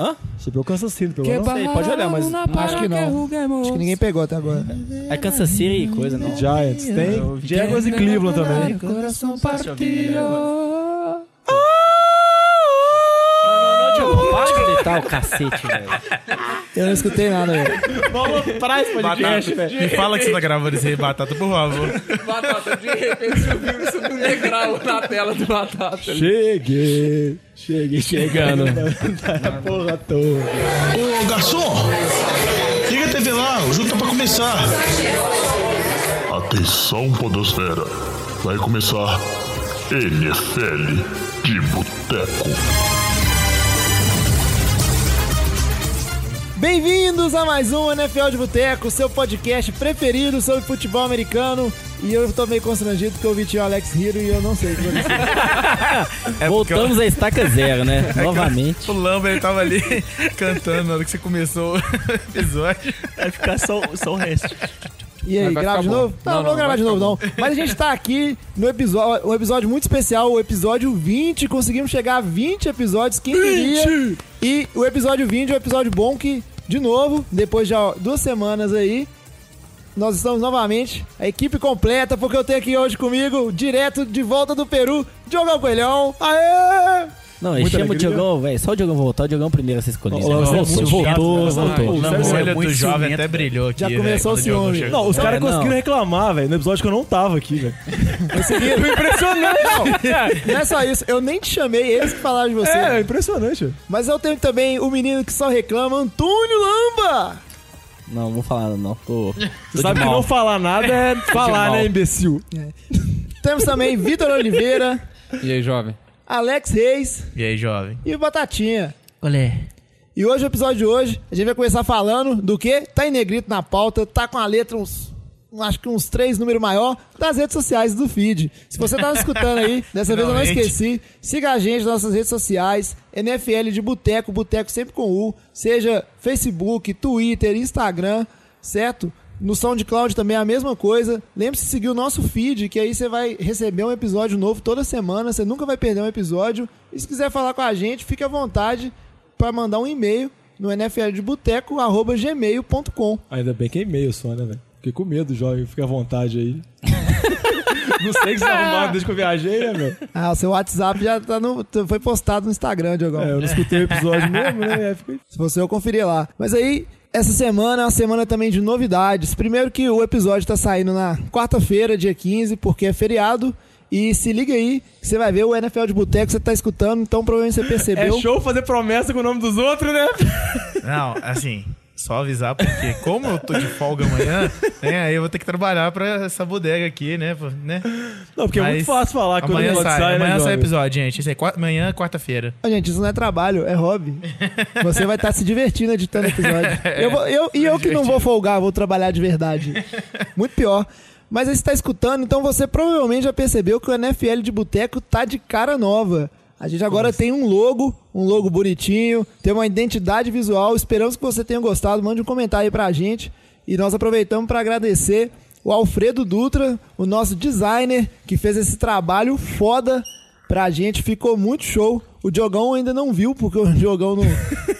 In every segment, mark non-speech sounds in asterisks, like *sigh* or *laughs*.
Hã? Você pegou Kansas City, pegou não? Sei, pode olhar, mas Acho que não. Acho que ninguém pegou até agora. é Kansas City e coisa, não. Giants. Tem Jaguars e Cleveland também. Coração partido. Gritar o cacete, velho. Eu não escutei nada, velho. Vamos para esse podcast, Batata, velho. me fala que você tá gravando isso aí, Batata, por favor. Batata, de repente subiu, subiu um degrau na tela do Batata. Cheguei. Cheguei chegando. da porra toda. Ô garçom, liga a TV lá, o jogo tá pra começar. Atenção, Podosfera, vai começar NFL de Boteco. Bem-vindos a mais um NFL de Boteco, seu podcast preferido sobre futebol americano. E eu tô meio constrangido porque eu vi o Alex Hero e eu não sei o que vai acontecer. *laughs* É Voltamos à estaca zero, né? *laughs* Novamente. O Lamba, ele tava ali *laughs* cantando na hora que você começou o episódio. Vai ficar só, só o resto. E aí, grava de ficar novo? bom. Não, não, Não, gravar de novo, não. Mas a gente tá aqui no episódio, um episódio muito especial, o episódio 20. Conseguimos chegar a 20 episódios, quem diria? E o episódio 20 é um episódio bom que, de novo, depois de duas semanas aí, nós estamos novamente, a equipe completa, porque eu tenho aqui hoje comigo, direto de volta do Peru, Diogão Coelhão. Aê! Não, ele Muita chama o. Diogão, velho. Só o Diogão voltar, o Diogão primeiro a ser escolhido. Você é voltou, voltou, né? voltou. Muito do jovem ciumento, até brilhou aqui. Já velho, começou o chegou. Não, os É, caras não. conseguiram reclamar, velho, no episódio que eu não tava aqui, velho. *laughs* Impressionante! *laughs* Não é só isso, eu nem te chamei, eles que falaram de você. É, é impressionante. velho. Mas eu tenho também o menino que só reclama, Antônio Lamba! Não, não vou falar nada, não. Tô, sabe que não falar nada é *laughs* falar, né, imbecil? Temos também Vitor Oliveira, E aí, jovem? Alex Reis E aí, jovem? e o Batatinha. Olé. E hoje, o episódio de hoje, a gente vai começar falando do que? Tá em negrito na pauta, tá com a letra uns. Acho que uns três números maior das redes sociais do feed. Se você tá escutando aí, *laughs* dessa vez eu não esqueci. Siga a gente nas nossas redes sociais. NFL de Boteco, Boteco sempre com U. Seja Facebook, Twitter, Instagram, certo? No SoundCloud também é a mesma coisa. Lembre-se de seguir o nosso feed, que aí você vai receber um episódio novo toda semana. Você nunca vai perder um episódio. E se quiser falar com a gente, fique à vontade para mandar um e-mail no nfldeboteco.gmail.com. Ainda bem que é e-mail só, né, velho? Fiquei com medo, jovem. Fica à vontade aí. *laughs* não sei que você arrumaram desde que eu viajei, né, velho? Ah, o seu WhatsApp já tá no, foi postado no Instagram, Diogão. É, eu não escutei o episódio mesmo, né? *laughs* Fiquei... Se você eu conferir lá. Mas aí, essa semana é uma semana também de novidades. Primeiro que o episódio tá saindo na quarta-feira, dia 15, porque é feriado. E se liga aí, que você vai ver o NFL de Boteco que você tá escutando, então provavelmente você É percebeu. show fazer promessa com o nome dos outros, né? Não, assim, só avisar, porque como eu tô de folga amanhã, *laughs* né, aí eu vou ter que trabalhar pra essa bodega aqui, né? né? Não, porque é Mas muito fácil falar que o Amanhã sai, sai, né, amanhã sai jovem? episódio, gente. Isso aí, qua- amanhã, quarta-feira. Ah, gente, isso não é trabalho, é hobby. *laughs* Você vai estar se divertindo editando episódio. *laughs* Eu vou- eu- e eu que não vou folgar, vou trabalhar de verdade. Muito pior. Mas aí você está escutando, então você provavelmente já percebeu que o NFL de Boteco tá de cara nova. A gente agora tem um logo, um logo bonitinho, tem uma identidade visual. Esperamos que você tenha gostado. Mande um comentário aí pra gente. E nós aproveitamos para agradecer o Alfredo Dutra, o nosso designer, que fez esse trabalho foda pra gente. Ficou muito show. O Diogão ainda não viu, porque o *laughs* Diogão não,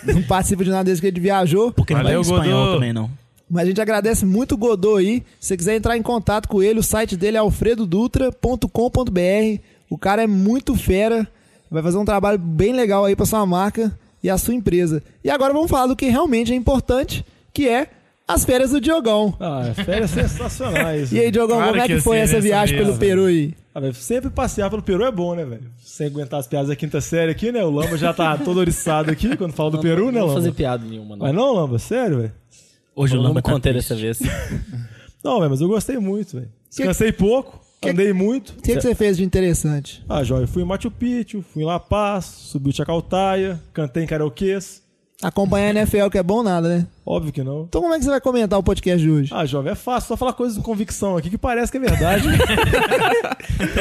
não participa de nada desde que ele viajou. Porque não vai Valeu, em espanhol Godô. também, não. Mas a gente agradece muito o Godô aí. Se você quiser entrar em contato com ele, o site dele é alfredodutra.com.br. O cara é muito fera. Vai fazer um trabalho bem legal aí pra sua marca e a sua empresa. E agora vamos falar do que realmente é importante, que é as férias do Diogão. Ah, férias sensacionais. E aí, Diogão, Claro como é que que eu foi essa viagem mesmo, pelo Peru aí? Ah, velho, sempre passear pelo Peru é bom, né, velho? Sem aguentar as piadas da quinta série aqui, né? O Lamba já tá todo oriçado aqui quando fala do Não, Peru, não, né, Não vou Lamba? fazer piada nenhuma, não. Mas não, Lamba, sério, velho? Hoje o não Lamba me tá dessa vez. *laughs* Não, velho, mas eu gostei muito, velho. Descansei pouco, andei muito. O que, que você fez de interessante? Ah, Jóia, fui em Machu Picchu, fui em La Paz, subi o Chacaltaia, cantei em karaokês. Acompanhar a NFL que é bom nada, né? Óbvio que não. Então como é que você vai comentar o podcast de hoje? Ah, jovem, é fácil, só falar coisas com convicção aqui que parece que é verdade. *laughs*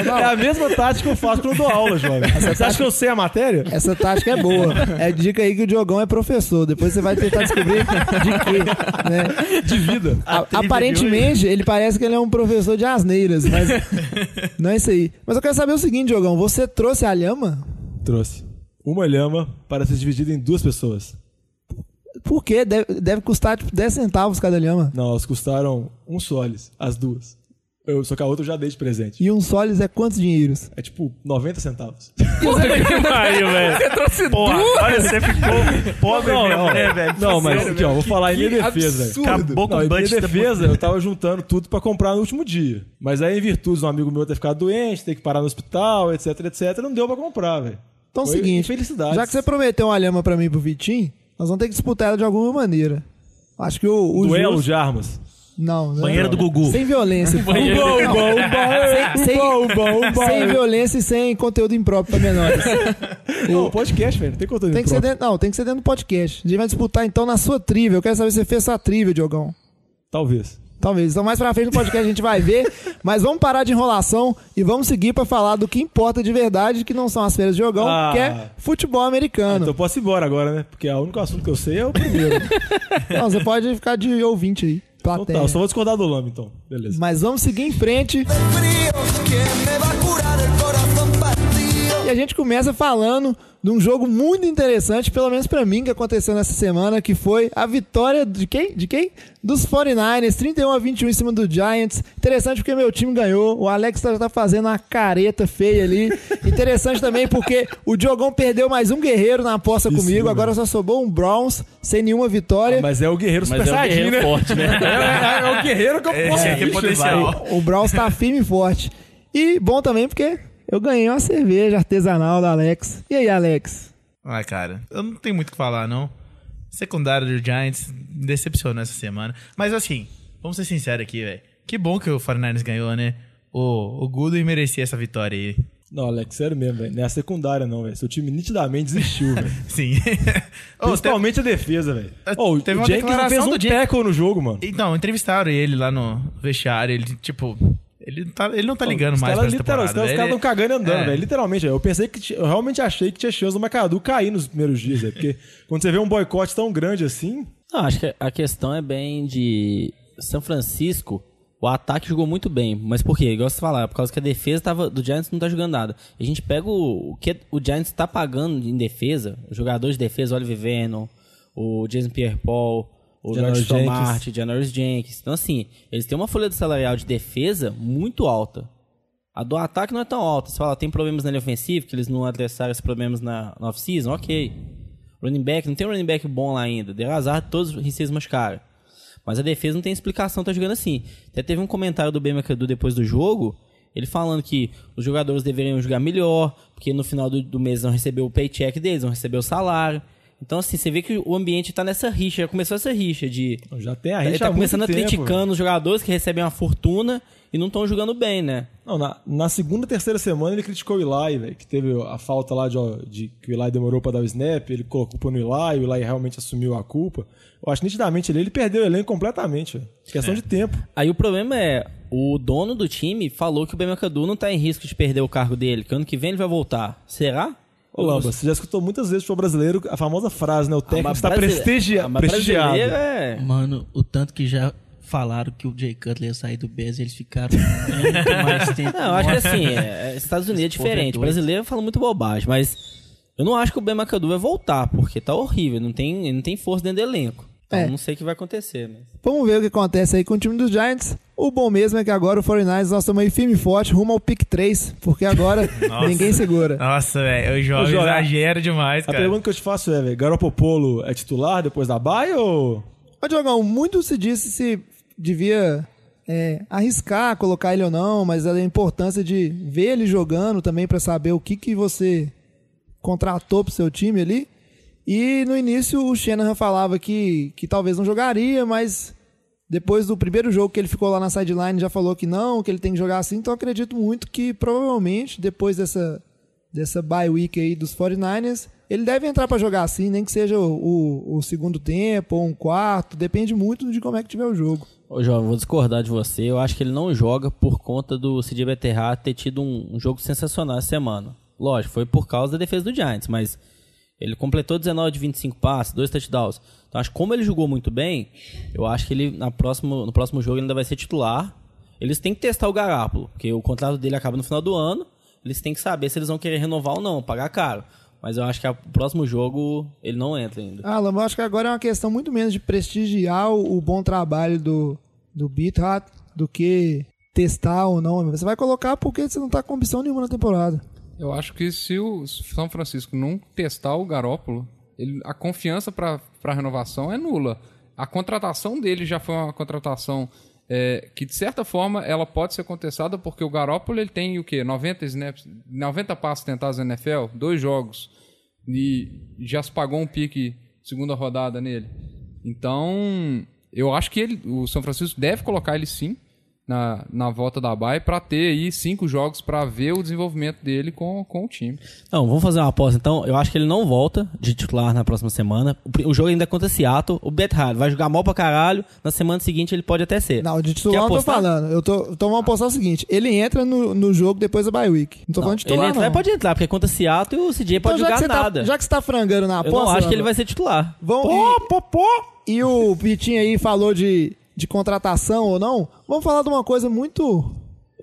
é a mesma tática que eu faço quando eu dou aula, jovem. Você acha que eu sei a matéria? Essa tática é boa. É dica aí que o Diogão é professor. Depois você vai tentar descobrir de quê, né? De vida. A- aparentemente, ele parece que ele é um professor de asneiras, mas *laughs* não é isso aí. Mas eu quero saber o seguinte, Diogão. Você trouxe a lhama? Trouxe uma lhama para ser dividida em duas pessoas. Por quê? Deve, deve custar tipo 10 centavos cada lhama. Não, elas custaram um soles, as duas. Eu, só que a outra eu já dei de presente. E um soles é quantos dinheiros? É tipo 90 centavos. *laughs* Aí, velho. Você trouxe Porra, olha, você ficou pobre Não, mesmo, não. né, velho? Não, mas aqui, ó, vou falar em minha Que defesa, velho. absurdo. Acabou com Não, o em minha defesa, eu tava juntando tudo pra comprar no último dia. Mas aí, em virtude de um amigo meu ter ficado doente, ter que parar no hospital, etc, etc, não deu pra comprar, velho. Então é o seguinte, já que você prometeu uma lhama pra mim pro Vitinho, nós vamos ter que disputar ela de alguma maneira. Acho que o, o Duelo justo- de armas. Não, não. Banheiro do Gugu. Sem violência. Banheiro. Sem, sem- sem violência e sem conteúdo impróprio pra menores. *laughs* Não, podcast, velho. Não tem conteúdo Tem que ser próprio. dentro, não, tem que ser dentro do podcast. A gente vai disputar então na sua trivia. Eu quero saber se você fez sua trivia, Diogão. Talvez. Talvez. Então mais pra frente no podcast a gente vai ver. *laughs* Mas vamos parar de enrolação e vamos seguir pra falar do que importa de verdade, que não são as feiras de Diogão, Ah. que é futebol americano. Então eu posso ir embora agora, né? Porque o único assunto que eu sei é o primeiro. *laughs* Não, você pode ficar de ouvinte aí. então tá, eu só vou discordar do Lama, então. Beleza. Mas vamos seguir em frente. E a gente começa falando de um jogo muito interessante, pelo menos pra mim, que aconteceu nessa semana, que foi a vitória de quem? De quem? Dos 49ers, 31 a 21 em cima do Giants. Interessante porque meu time ganhou, o Alex já tá fazendo uma careta feia ali. Interessante também porque o Diogão perdeu mais um guerreiro na aposta Isso, comigo, né? agora só sobrou um Browns sem nenhuma vitória. Mas é o guerreiro Mas super é o saiyajin, guerreiro né? forte, né? *laughs* É, é, é o guerreiro que eu Esse posso. Ixi, potencial. vai. O Browns tá firme e forte. E bom também porque eu ganhei uma cerveja artesanal da Alex. E aí, Alex? Ah, cara, eu não tenho muito o que falar, não. Secundário do Giants me decepcionou essa semana. Mas assim, vamos ser sinceros aqui, velho. Que bom que o 49ers ganhou, né? O, o Goodwin merecia essa vitória aí. Não, Alex, sério mesmo, velho. Não é a secundária, não, velho. Seu time nitidamente desistiu, velho. *laughs* Sim. *laughs* Principalmente a defesa, velho. Eh, Ô, o teve uma Jenkins não fez declaração um do Jen- tackle no jogo, mano. Então, entrevistaram ele lá no vestiário. Ele, tipo, ele, não tá, ele não tá ligando Os mais pra literal- temporada. Os caras estão cagando e andando, É. velho. Literalmente. Eu pensei que. Eu realmente achei que tinha chance do McAdoo cair nos primeiros dias, velho. Porque *laughs* quando você vê um boicote tão grande assim. Não, acho que a questão é bem de São Francisco. O ataque jogou muito bem, mas por quê? Igual você falar, por causa que a defesa tava, do Giants não tá jogando nada. A gente pega o, o que o Giants tá pagando em defesa, o jogador de defesa, o Oliver Vernon, o Jason Pierre-Paul, o Janoris. Martin, Janoris Jenkins. Então, assim, eles têm uma folha de salarial de defesa muito alta. A do ataque não é tão alta. Você fala, tem problemas na linha ofensiva, que eles não adressaram esses problemas na, na off-season, ok. Running back, não tem um running back bom lá ainda. Deu azar, todos os receivers machucaram. Mas a defesa não tem explicação, tá jogando assim. Até teve um comentário do Ben McAdoo depois do jogo, ele falando que os jogadores deveriam jogar melhor, porque no final do, do mês vão receber o paycheck deles, vão receber o salário. Então, assim, você vê que o ambiente tá nessa rixa, já começou essa rixa de... Já tem a Ele rixa tá há muito começando a criticando os jogadores que recebem uma fortuna e não estão jogando bem, né? Não, na, na segunda, terceira semana ele criticou o Eli, velho, que teve a falta lá de, de que o Eli demorou pra dar o snap, ele colocou a culpa no Eli, o Eli realmente assumiu a culpa. Eu acho nitidamente ele, ele perdeu o elenco completamente, velho. Questão de tempo. Aí o problema é, o dono do time falou que o Ben McAdoo não tá em risco de perder o cargo dele, que ano que vem ele vai voltar. Será? Ô, Lamba, você já escutou muitas vezes pro brasileiro a famosa frase, né? O técnico mas está brasile- prestigia, Ah, prestigiado. é... Mano, o tanto que já falaram que o Jay Cutler ia sair do Bears, eles ficaram muito *laughs* mais tempo. Não, eu acho que assim, é, é, Estados Unidos é é diferente. doido. brasileiro fala muito bobagem, mas eu não acho que o Ben McAdoo vai voltar, porque tá horrível, não tem, não tem força dentro do elenco. Então É. não sei o que vai acontecer. Mas... Vamos ver o que acontece aí com o time dos Giants. O bom mesmo é que agora o 49ers nós estamos aí firme e forte rumo ao pick 3, porque agora *laughs* Nossa. ninguém segura. Nossa, velho, o jovem Ô, Jovem, exagera demais, A cara. pergunta que eu te faço é, velho, Garoppolo é titular depois da baia ou... Ô, Diogão, muito se disse se devia é, arriscar colocar ele ou não, mas a importância de ver ele jogando também para saber o que, que você contratou pro seu time ali. E no início o Shanahan falava que, que talvez não jogaria, mas depois do primeiro jogo que ele ficou lá na sideline já falou que não, que ele tem que jogar assim. Então acredito muito que provavelmente depois dessa, dessa bye week aí dos 49ers, ele deve entrar para jogar assim, nem que seja o, o, o segundo tempo ou um quarto, depende muito de como é que tiver o jogo. Ô, João, vou discordar de você. Eu acho que ele não joga por conta do CJ Beterra ter tido um, um jogo sensacional essa semana. Lógico, foi por causa da defesa do Giants, mas ele completou 19 de 25 passes, dois touchdowns. Então, acho que como ele jogou muito bem, eu acho que ele na próximo, no próximo jogo ele ainda vai ser titular. Eles têm que testar o Garápolo, porque o contrato dele acaba no final do ano. Eles têm que saber se eles vão querer renovar ou não, pagar caro. Mas eu acho que o próximo jogo ele não entra ainda. Ah, Lamar, acho que agora é uma questão muito menos de prestigiar o, o bom trabalho do, do Beathard do que testar ou não. Você vai colocar porque você não tá com ambição nenhuma na temporada. Eu acho que se o São Francisco não testar o Garópolo, ele- a confiança para a renovação é nula. A contratação dele já foi uma contratação é, que, de certa forma, ela pode ser contestada porque o Garópolo ele tem o quê? 90 snaps, 90 passos tentados na NFL, dois jogos, e já se pagou um pique segunda rodada nele. Então, eu acho que ele, o São Francisco deve colocar ele sim na, na volta da Bay para ter aí cinco jogos para ver o desenvolvimento dele com, com o time. Não, vamos fazer uma aposta então. Eu acho que ele não volta de titular na próxima semana. O, o jogo ainda é contra Seattle. O Bet Hard vai jogar mal pra caralho. Na semana seguinte ele pode até ser. Não, de titular eu não tô falando. Eu tô, então vamos apostar o seguinte: ele entra no, no jogo depois da bye week. Não tô Não, falando de ele titular. entrar, não. pode entrar, porque é contra Seattle e o CJ Então, pode já jogar tá- nada. já que você tá frangando na eu aposta. não acho que ele vai ser titular. Vão, e, e o Vitinho aí falou de, de contratação ou não. Vamos falar de uma coisa muito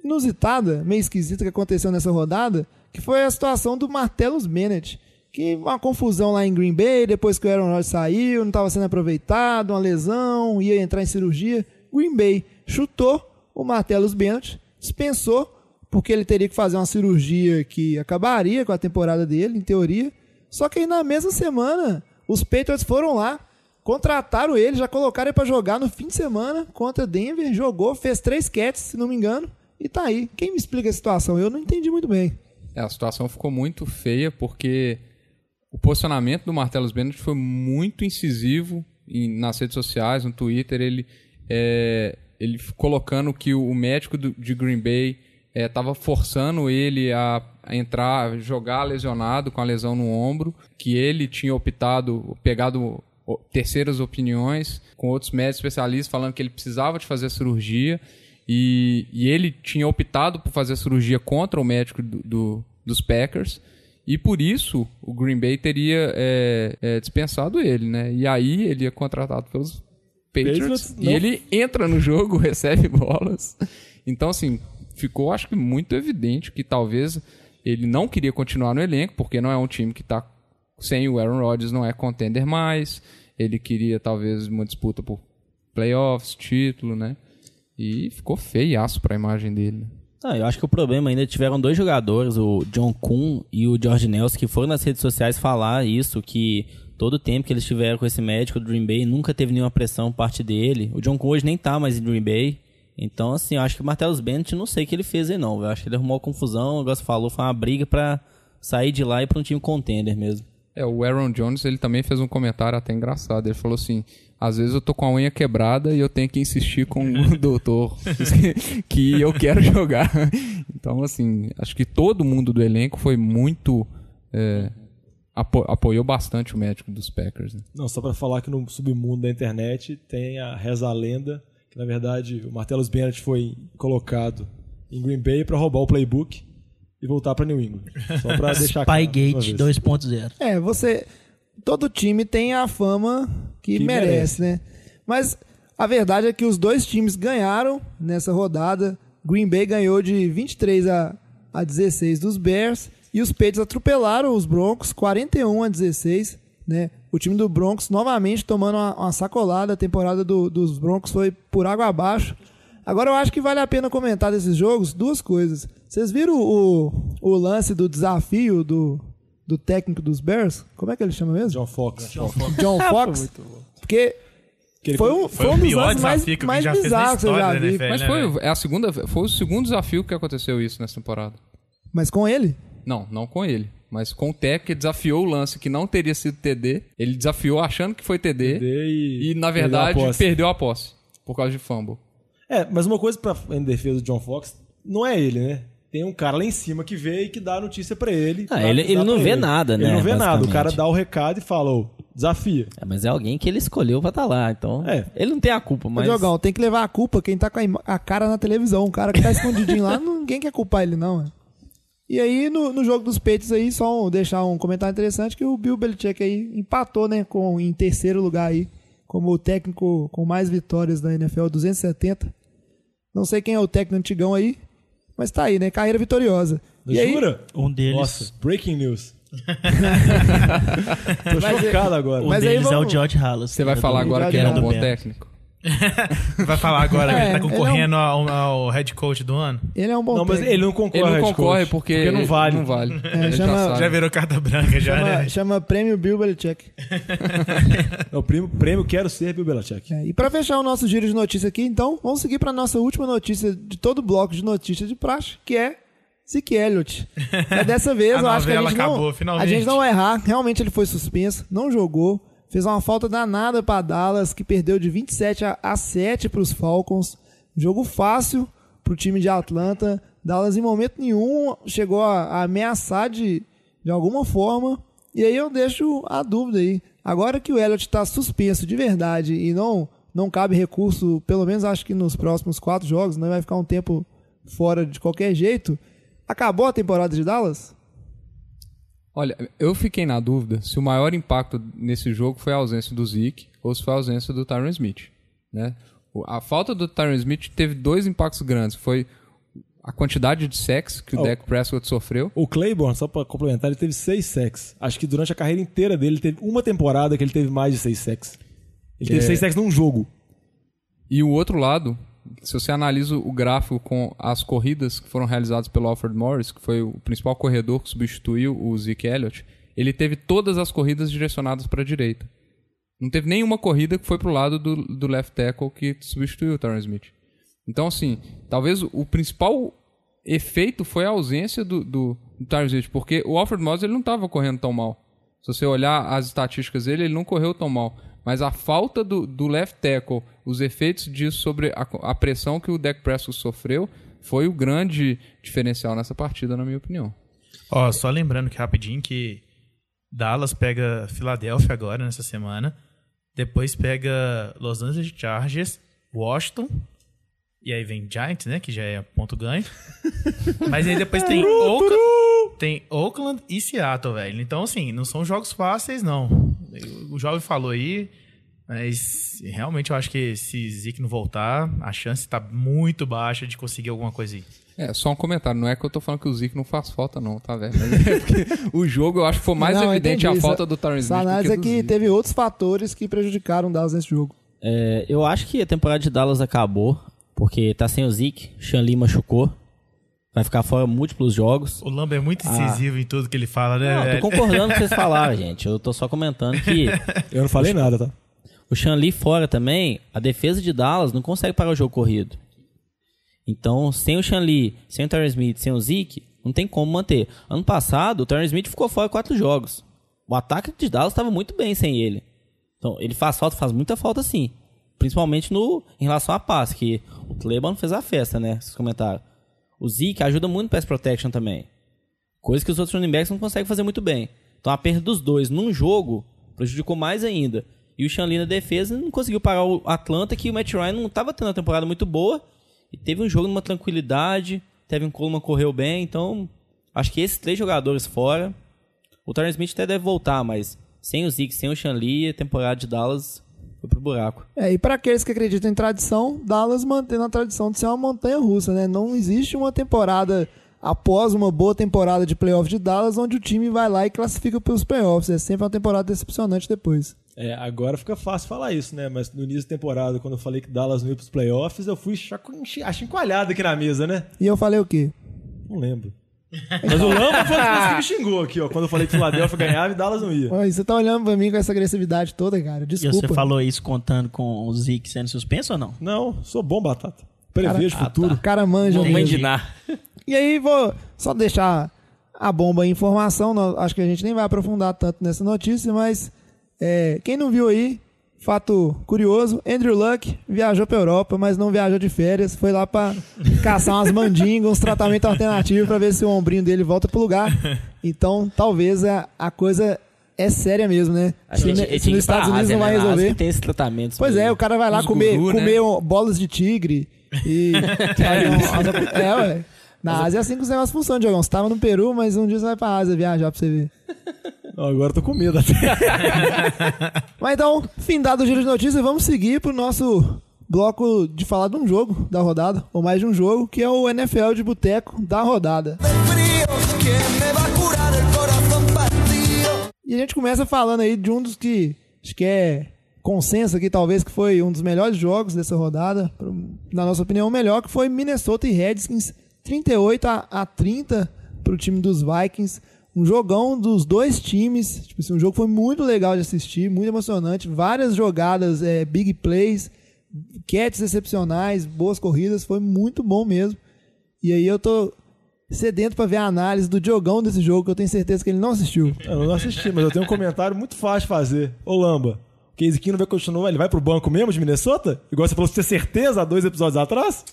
inusitada, meio esquisita que aconteceu nessa rodada, que foi a situação do Martellus Bennett. Que uma confusão lá em Green Bay, depois que o Aaron Rodgers saiu, não estava sendo aproveitado, uma lesão, ia entrar em cirurgia. Green Bay chutou o Martellus Bennett, dispensou, porque ele teria que fazer uma cirurgia que acabaria com a temporada dele, em teoria. Só que aí na mesma semana, os Patriots foram lá, contrataram ele, já colocaram ele pra jogar no fim de semana contra Denver, jogou, fez três catches, se não me engano, e tá aí. Quem me explica a situação? Eu não entendi muito bem. É, a situação ficou muito feia porque o posicionamento do Martellus Bennett foi muito incisivo em- nas redes sociais, no Twitter, ele, é, ele colocando que o, médico do- de Green Bay estava forçando ele a, a entrar, jogar lesionado com a lesão no ombro, que ele tinha optado, pegado terceiras opiniões com outros médicos especialistas falando que ele precisava de fazer a cirurgia e, e ele tinha optado por fazer a cirurgia contra o médico do- do- dos Packers e por isso o Green Bay teria é, é, dispensado ele, né? E aí ele é contratado pelos Patriots, Patriots, e ele entra no jogo, *laughs* recebe bolas. Então, assim, ficou acho que muito evidente que talvez ele não queria continuar no elenco, porque não é um time que está sem o Aaron Rodgers, não é contender mais. Ele queria talvez uma disputa por playoffs, título, né? E ficou feiaço pra imagem dele. né? Ah, eu acho que o problema ainda tiveram dois jogadores, o John Kuhn e o George Nelson, que foram nas redes sociais falar isso, que todo o tempo que eles tiveram com esse médico do Green Bay nunca teve nenhuma pressão parte dele. O John Kuhn hoje nem tá mais em Green Bay. Então, assim, eu acho que o Martellus Bennett não sei o que ele fez aí não. Eu acho que ele arrumou confusão, o negócio falou, foi uma briga pra sair de lá e pra um time contender mesmo. É, o Aaron Jones, ele também fez um comentário até engraçado. Ele falou assim: às vezes eu tô com a unha quebrada e eu tenho que insistir com o *laughs* doutor *laughs* que eu quero jogar. *laughs* Então, assim, acho que todo mundo do elenco foi muito. é, apo- apoiou bastante o médico dos Packers. né? Não, só pra falar que no submundo da internet tem a reza lenda que na verdade o Martellus Bennett foi colocado em Green Bay pra roubar o playbook e voltar pra New England. Só pra *laughs* deixar claro. Spygate vez. 2.0. É, você. Todo time tem a fama que, Que merece, merece. né? Mas a verdade é que os dois times ganharam nessa rodada. Green Bay ganhou de 23 a, a 16 dos Bears e os Patriots atropelaram os Broncos 41 a 16, né? O time do Broncos novamente tomando uma, uma sacolada. A temporada do- dos Broncos foi por água abaixo. Agora eu acho que vale a pena comentar desses jogos duas coisas. Vocês viram o, o lance do desafio do, do técnico dos Bears? Como é que ele chama mesmo? John Fox. John Fox. Porque Que ele foi um, Foi foi o um dos lances mais, desafio que mais já fez na bizarros que eu já história da vi. NFL. Mas né, foi, é a segunda, foi o segundo desafio que aconteceu isso nessa temporada. Mas com ele? Não, não com ele. Mas com o Tech, que desafiou o lance que não teria sido TD. Ele desafiou achando que foi TD. e, E, na perdeu a verdade, posse. perdeu a posse. Por causa de fumble. É, mas uma coisa pra, em defesa do John Fox, não é ele, né? Tem um cara lá em cima que vê e que dá a notícia pra ele. Ah, ele- ele não vê nada, né, Ele não vê nada. O cara dá o recado e fala, ô, desafia. É, mas é alguém que ele escolheu pra estar lá, então É. ele não tem a culpa, Mas... Diogão, tem que levar a culpa quem tá com a, a cara na televisão. O cara que tá escondidinho lá, *laughs* ninguém quer culpar ele, não. né? E aí, no, no jogo dos peitos aí, só um- deixar um comentário interessante que o Bill Belichick aí empatou, né, com, em terceiro lugar aí, como o técnico com mais vitórias da NFL, 270. Não sei quem é o técnico antigão aí, mas tá aí, né, carreira vitoriosa. E aí, Jura? Um deles. Nossa, breaking news. *laughs* Tô Mas chocado agora. Um Mas aí deles é o vamos- George Halas. Você vai falar agora que ele é um bom técnico? *laughs* Vai falar agora É, ele tá ele é um- concorrendo ao, ao head coach do ano? Ele é um bom Não, mas ele não concorre. Ele não head concorre coach, porque, não vale. Não vale. É, Ele chama- já. Já virou carta branca, já, Chama, né? chama Prêmio Bill Belichick. *laughs* É o prêmio, prêmio Quero Ser Bill Belichick. É, e pra fechar o nosso giro de notícias aqui, então, vamos seguir pra nossa última notícia de todo o bloco de notícias de praxe, que é Zeke Elliott. Mas dessa vez *laughs* eu acho que a gente, acabou, não, finalmente. a gente não vai errar. Realmente ele foi suspenso, não jogou. Fez uma falta danada pra Dallas, que perdeu de 27 a, a 7 pros Falcons. Jogo fácil pro time de Atlanta. Dallas em momento nenhum chegou a, a ameaçar de, de alguma forma. E aí eu deixo a dúvida aí. Agora que o Elliott está suspenso de verdade e não não cabe recurso, pelo menos acho que nos próximos quatro jogos, não vai ficar um tempo fora de qualquer jeito. Acabou a temporada de Dallas? Olha, eu fiquei na dúvida se o maior impacto nesse jogo foi a ausência do Zeke ou se foi a ausência do Tyron Smith. Né? A falta do Tyron Smith teve dois impactos grandes. Foi a quantidade de sacks que o Oh. Dak Prescott sofreu. O Claiborne, só pra complementar, ele teve seis sacks. Acho que durante a carreira inteira dele, teve uma temporada que ele teve mais de seis sacks. Ele teve É. seis sacks num jogo. E o outro lado, se você analisa o gráfico com as corridas que foram realizadas pelo Alfred Morris, que foi o principal corredor que substituiu o Zeke Elliott, ele teve todas as corridas direcionadas para a direita. Não teve nenhuma corrida que foi pro lado do, do left tackle que substituiu o Tyron Smith. Então, assim, talvez o principal efeito foi a ausência do, do, do Smith, porque o Alfred Morris ele não estava correndo tão mal. Se você olhar as estatísticas dele, ele não correu tão mal. Mas a falta do, do left tackle, os efeitos disso sobre a, a pressão que o Dak Prescott sofreu, foi o grande diferencial nessa partida, na minha opinião. Ó, só lembrando que rapidinho que Dallas pega Filadélfia agora nessa semana. Depois pega Los Angeles Chargers, Washington. E aí vem Giants, né? Que já é ponto ganho. *laughs* Mas aí depois tem Oakland, tem Oakland e Seattle, velho. Então, assim, não são jogos fáceis, não. O jovem falou aí, mas realmente eu acho que se Zeke não voltar, a chance tá muito baixa de conseguir alguma coisa aí. É, só um comentário. Não é que eu tô falando que o Zeke não faz falta, não, tá, velho? Mas é porque o jogo eu acho que foi mais Não, evidente entendi. a falta do Tyron Essa Smith análise é que Zeke. teve outros fatores que prejudicaram o Dallas nesse jogo. É, eu acho que a temporada de Dallas acabou, porque tá sem o Zeke, Sean Lee machucou, vai ficar fora múltiplos jogos. O Lambo é muito incisivo em tudo que ele fala, né? Não, velho? tô concordando com o que vocês *laughs* falaram, gente. Eu tô só comentando que Eu não falei nada, tá? o Sean Lee fora também, a defesa de Dallas não consegue parar o jogo corrido. Então, sem o Sean Lee, sem o Terrence Smith, sem o Zeke, não tem como manter. Ano passado, o Terrence Smith ficou fora quatro jogos. O ataque de Dallas estava muito bem sem ele. Então, ele faz falta, faz muita falta sim. Principalmente no, em relação à passe, que o Claiborne fez a festa, né? Vocês comentaram. O Zeke ajuda muito no pass protection também. Coisa que os outros running backs não conseguem fazer muito bem. Então a perda dos dois num jogo prejudicou mais ainda. E o Shanley na defesa não conseguiu parar o Atlanta, que o Matt Ryan não estava tendo uma temporada muito boa. E teve um jogo numa tranquilidade. Tevin Coleman correu bem. Então, acho que esses três jogadores fora. O Tyron Smith até deve voltar, mas sem o Zeke, sem o Shanley, a temporada de Dallas foi pro buraco. É, e para aqueles que acreditam em tradição, Dallas mantendo a tradição de ser uma montanha russa, né? Não existe uma temporada após uma boa temporada de playoff de Dallas onde o time vai lá e classifica pelos playoffs. É sempre uma temporada decepcionante depois. É, agora fica fácil falar isso, né? Mas no início da temporada, quando eu falei que Dallas não ia pros playoffs, eu fui achincoalhado aqui na mesa, né? E eu falei o quê? Não lembro. Mas o Lamba foi o que me xingou aqui, ó. Quando eu falei que Philadelphia ganhava e Dallas não ia. Você tá olhando pra mim com essa agressividade toda, cara. E Desculpa. você falou isso contando com o Zeke sendo suspenso ou não? Não, sou bom, Batata. Prevejo Cara- futuro. O cara manja de Ná. E aí, vou só deixar a bomba aí, informação. acho que a gente nem vai aprofundar tanto nessa notícia, mas é, quem não viu aí, fato curioso: Andrew Luck viajou pra Europa, mas não viajou de férias. Foi lá pra caçar umas mandingas, uns tratamentos alternativos pra ver se o ombrinho dele volta pro lugar. Então, talvez a, a coisa é séria mesmo, né? A Se, ele se nos que Estados Unidos Ásia, não vai né? Resolver. que tem esses tratamentos. Pois é, o cara vai lá comer, guru, né? comer um- bolas de tigre e. *laughs* um- é, ué. Na Ásia é assim que os negócios funcionam, Diogão. Você tava no Peru, mas um dia você vai pra Ásia viajar pra você ver. Agora tô com medo até. *laughs* Mas então, fim dado o giro de notícias, vamos seguir pro nosso bloco de falar de um jogo da rodada, ou mais de um jogo, que é o NFL de boteco da rodada. E a gente começa falando aí de um dos que acho que é consenso aqui, talvez, que foi um dos melhores jogos dessa rodada, pro- na nossa opinião, o melhor, que foi Minnesota e Redskins, 38 a, a 30 para o time dos Vikings. Um jogão dos dois times. Tipo assim, um jogo que foi muito legal de assistir, muito emocionante. Várias jogadas, é, big plays, catches excepcionais, boas corridas. Foi muito bom mesmo. E aí eu tô sedento para ver a análise do Diogão desse jogo, que eu tenho certeza que ele não assistiu. Eu não assisti, mas eu tenho um comentário muito fácil de fazer. Ô Lamba, o Case Keenum vai continuar, ele vai pro banco mesmo de Minnesota? Igual você falou, você ter certeza há dois episódios atrás?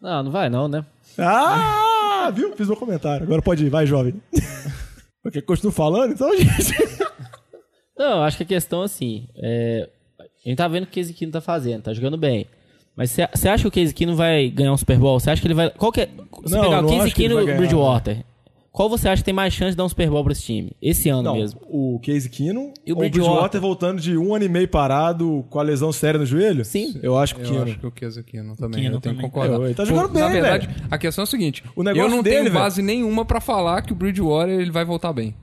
Não, não vai não, né? Ah, viu? Fiz meu comentário. Agora pode ir, vai, jovem. Porque continua falando, então, *laughs* gente. Não, acho que a questão assim, é, a gente tá vendo o que o Casey Keenum tá fazendo, tá jogando bem. Mas você acha que o Casey Keenum vai ganhar um Super Bowl? Você acha que ele vai... Qual que é... Se Não, pegar o Keenum vai e o Bridgewater, qual você acha que tem mais chance de dar um Super Bowl pra esse time? Esse ano Não, mesmo. o Case Keenum E o ou o Bridgewater Bridgewater voltando de um ano e meio parado com a lesão séria no joelho? Sim. Eu acho que o Eu Keenum. acho que o Keza Kino também. Keenum eu tenho que concordar. É, ele tá jogando Pô, bem, Na verdade, velho. a questão é o seguinte: O negócio eu não dele, tenho velho. base nenhuma pra falar que o Bridgewater ele vai voltar bem.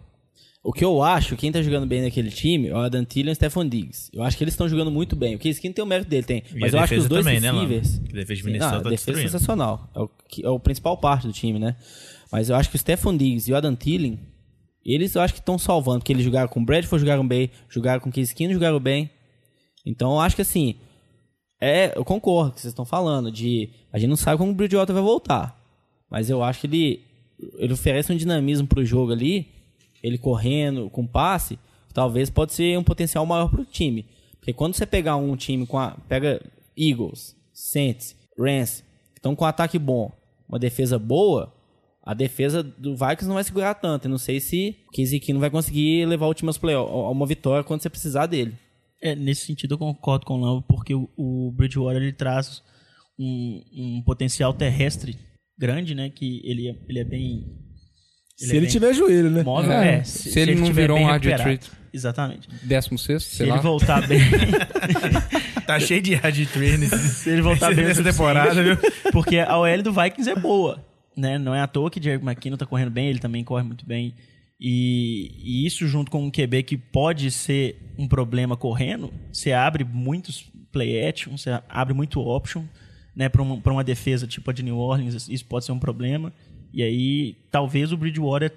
O que eu acho, quem tá jogando bem naquele time é o Adam Thielen e o Stephon Diggs. Eu acho que eles estão jogando muito bem. O Case Keenum tem o mérito dele, tem. Mas a eu acho que os dois também, né, receivers... A defesa de Sim, Minnesota não, a tá defesa é sensacional. É o, é o principal parte do time, né? Mas eu acho que o Stephon Diggs e o Adam Thielen, eles eu acho que estão salvando, porque eles jogaram com o Bradford, jogaram bem, jogaram com o Keenum, jogaram bem. Então eu acho que assim, é, eu concordo com o que vocês estão falando, de a gente não sabe como o Bridgewater vai voltar. Mas eu acho que ele, ele oferece um dinamismo pro jogo ali, ele correndo, com passe, talvez pode ser um potencial maior pro time. Porque quando você pegar um time com a. Pega Eagles, Saints, Rams, que estão com um ataque bom, uma defesa boa, a defesa do Vikings não vai segurar tanto. Eu não sei se o Casey Keenum vai conseguir levar o time aos playoffs, a uma vitória quando você precisar dele. É, nesse sentido eu concordo com o Lamba, porque o, o Bridgewater ele traz um, um potencial terrestre grande, né? Que ele é, ele é bem. Se ele tiver joelho, né? móvel, É, é. se ele não tiver virou bem um hard treat. Exatamente. 16, Se sei ele lá. voltar bem. *laughs* Tá cheio de hard train se ele voltar bem nessa suficiente. temporada, viu? Porque a OL do Vikings é boa, né? Não é à toa que Jerry McKinnon tá correndo bem, ele também corre muito bem. E, e isso junto com um QB que pode ser um problema correndo, você abre muitos play action, você abre muito option, né? Para uma, uma defesa tipo a de New Orleans, isso pode ser um problema. E aí, talvez o Bridgewater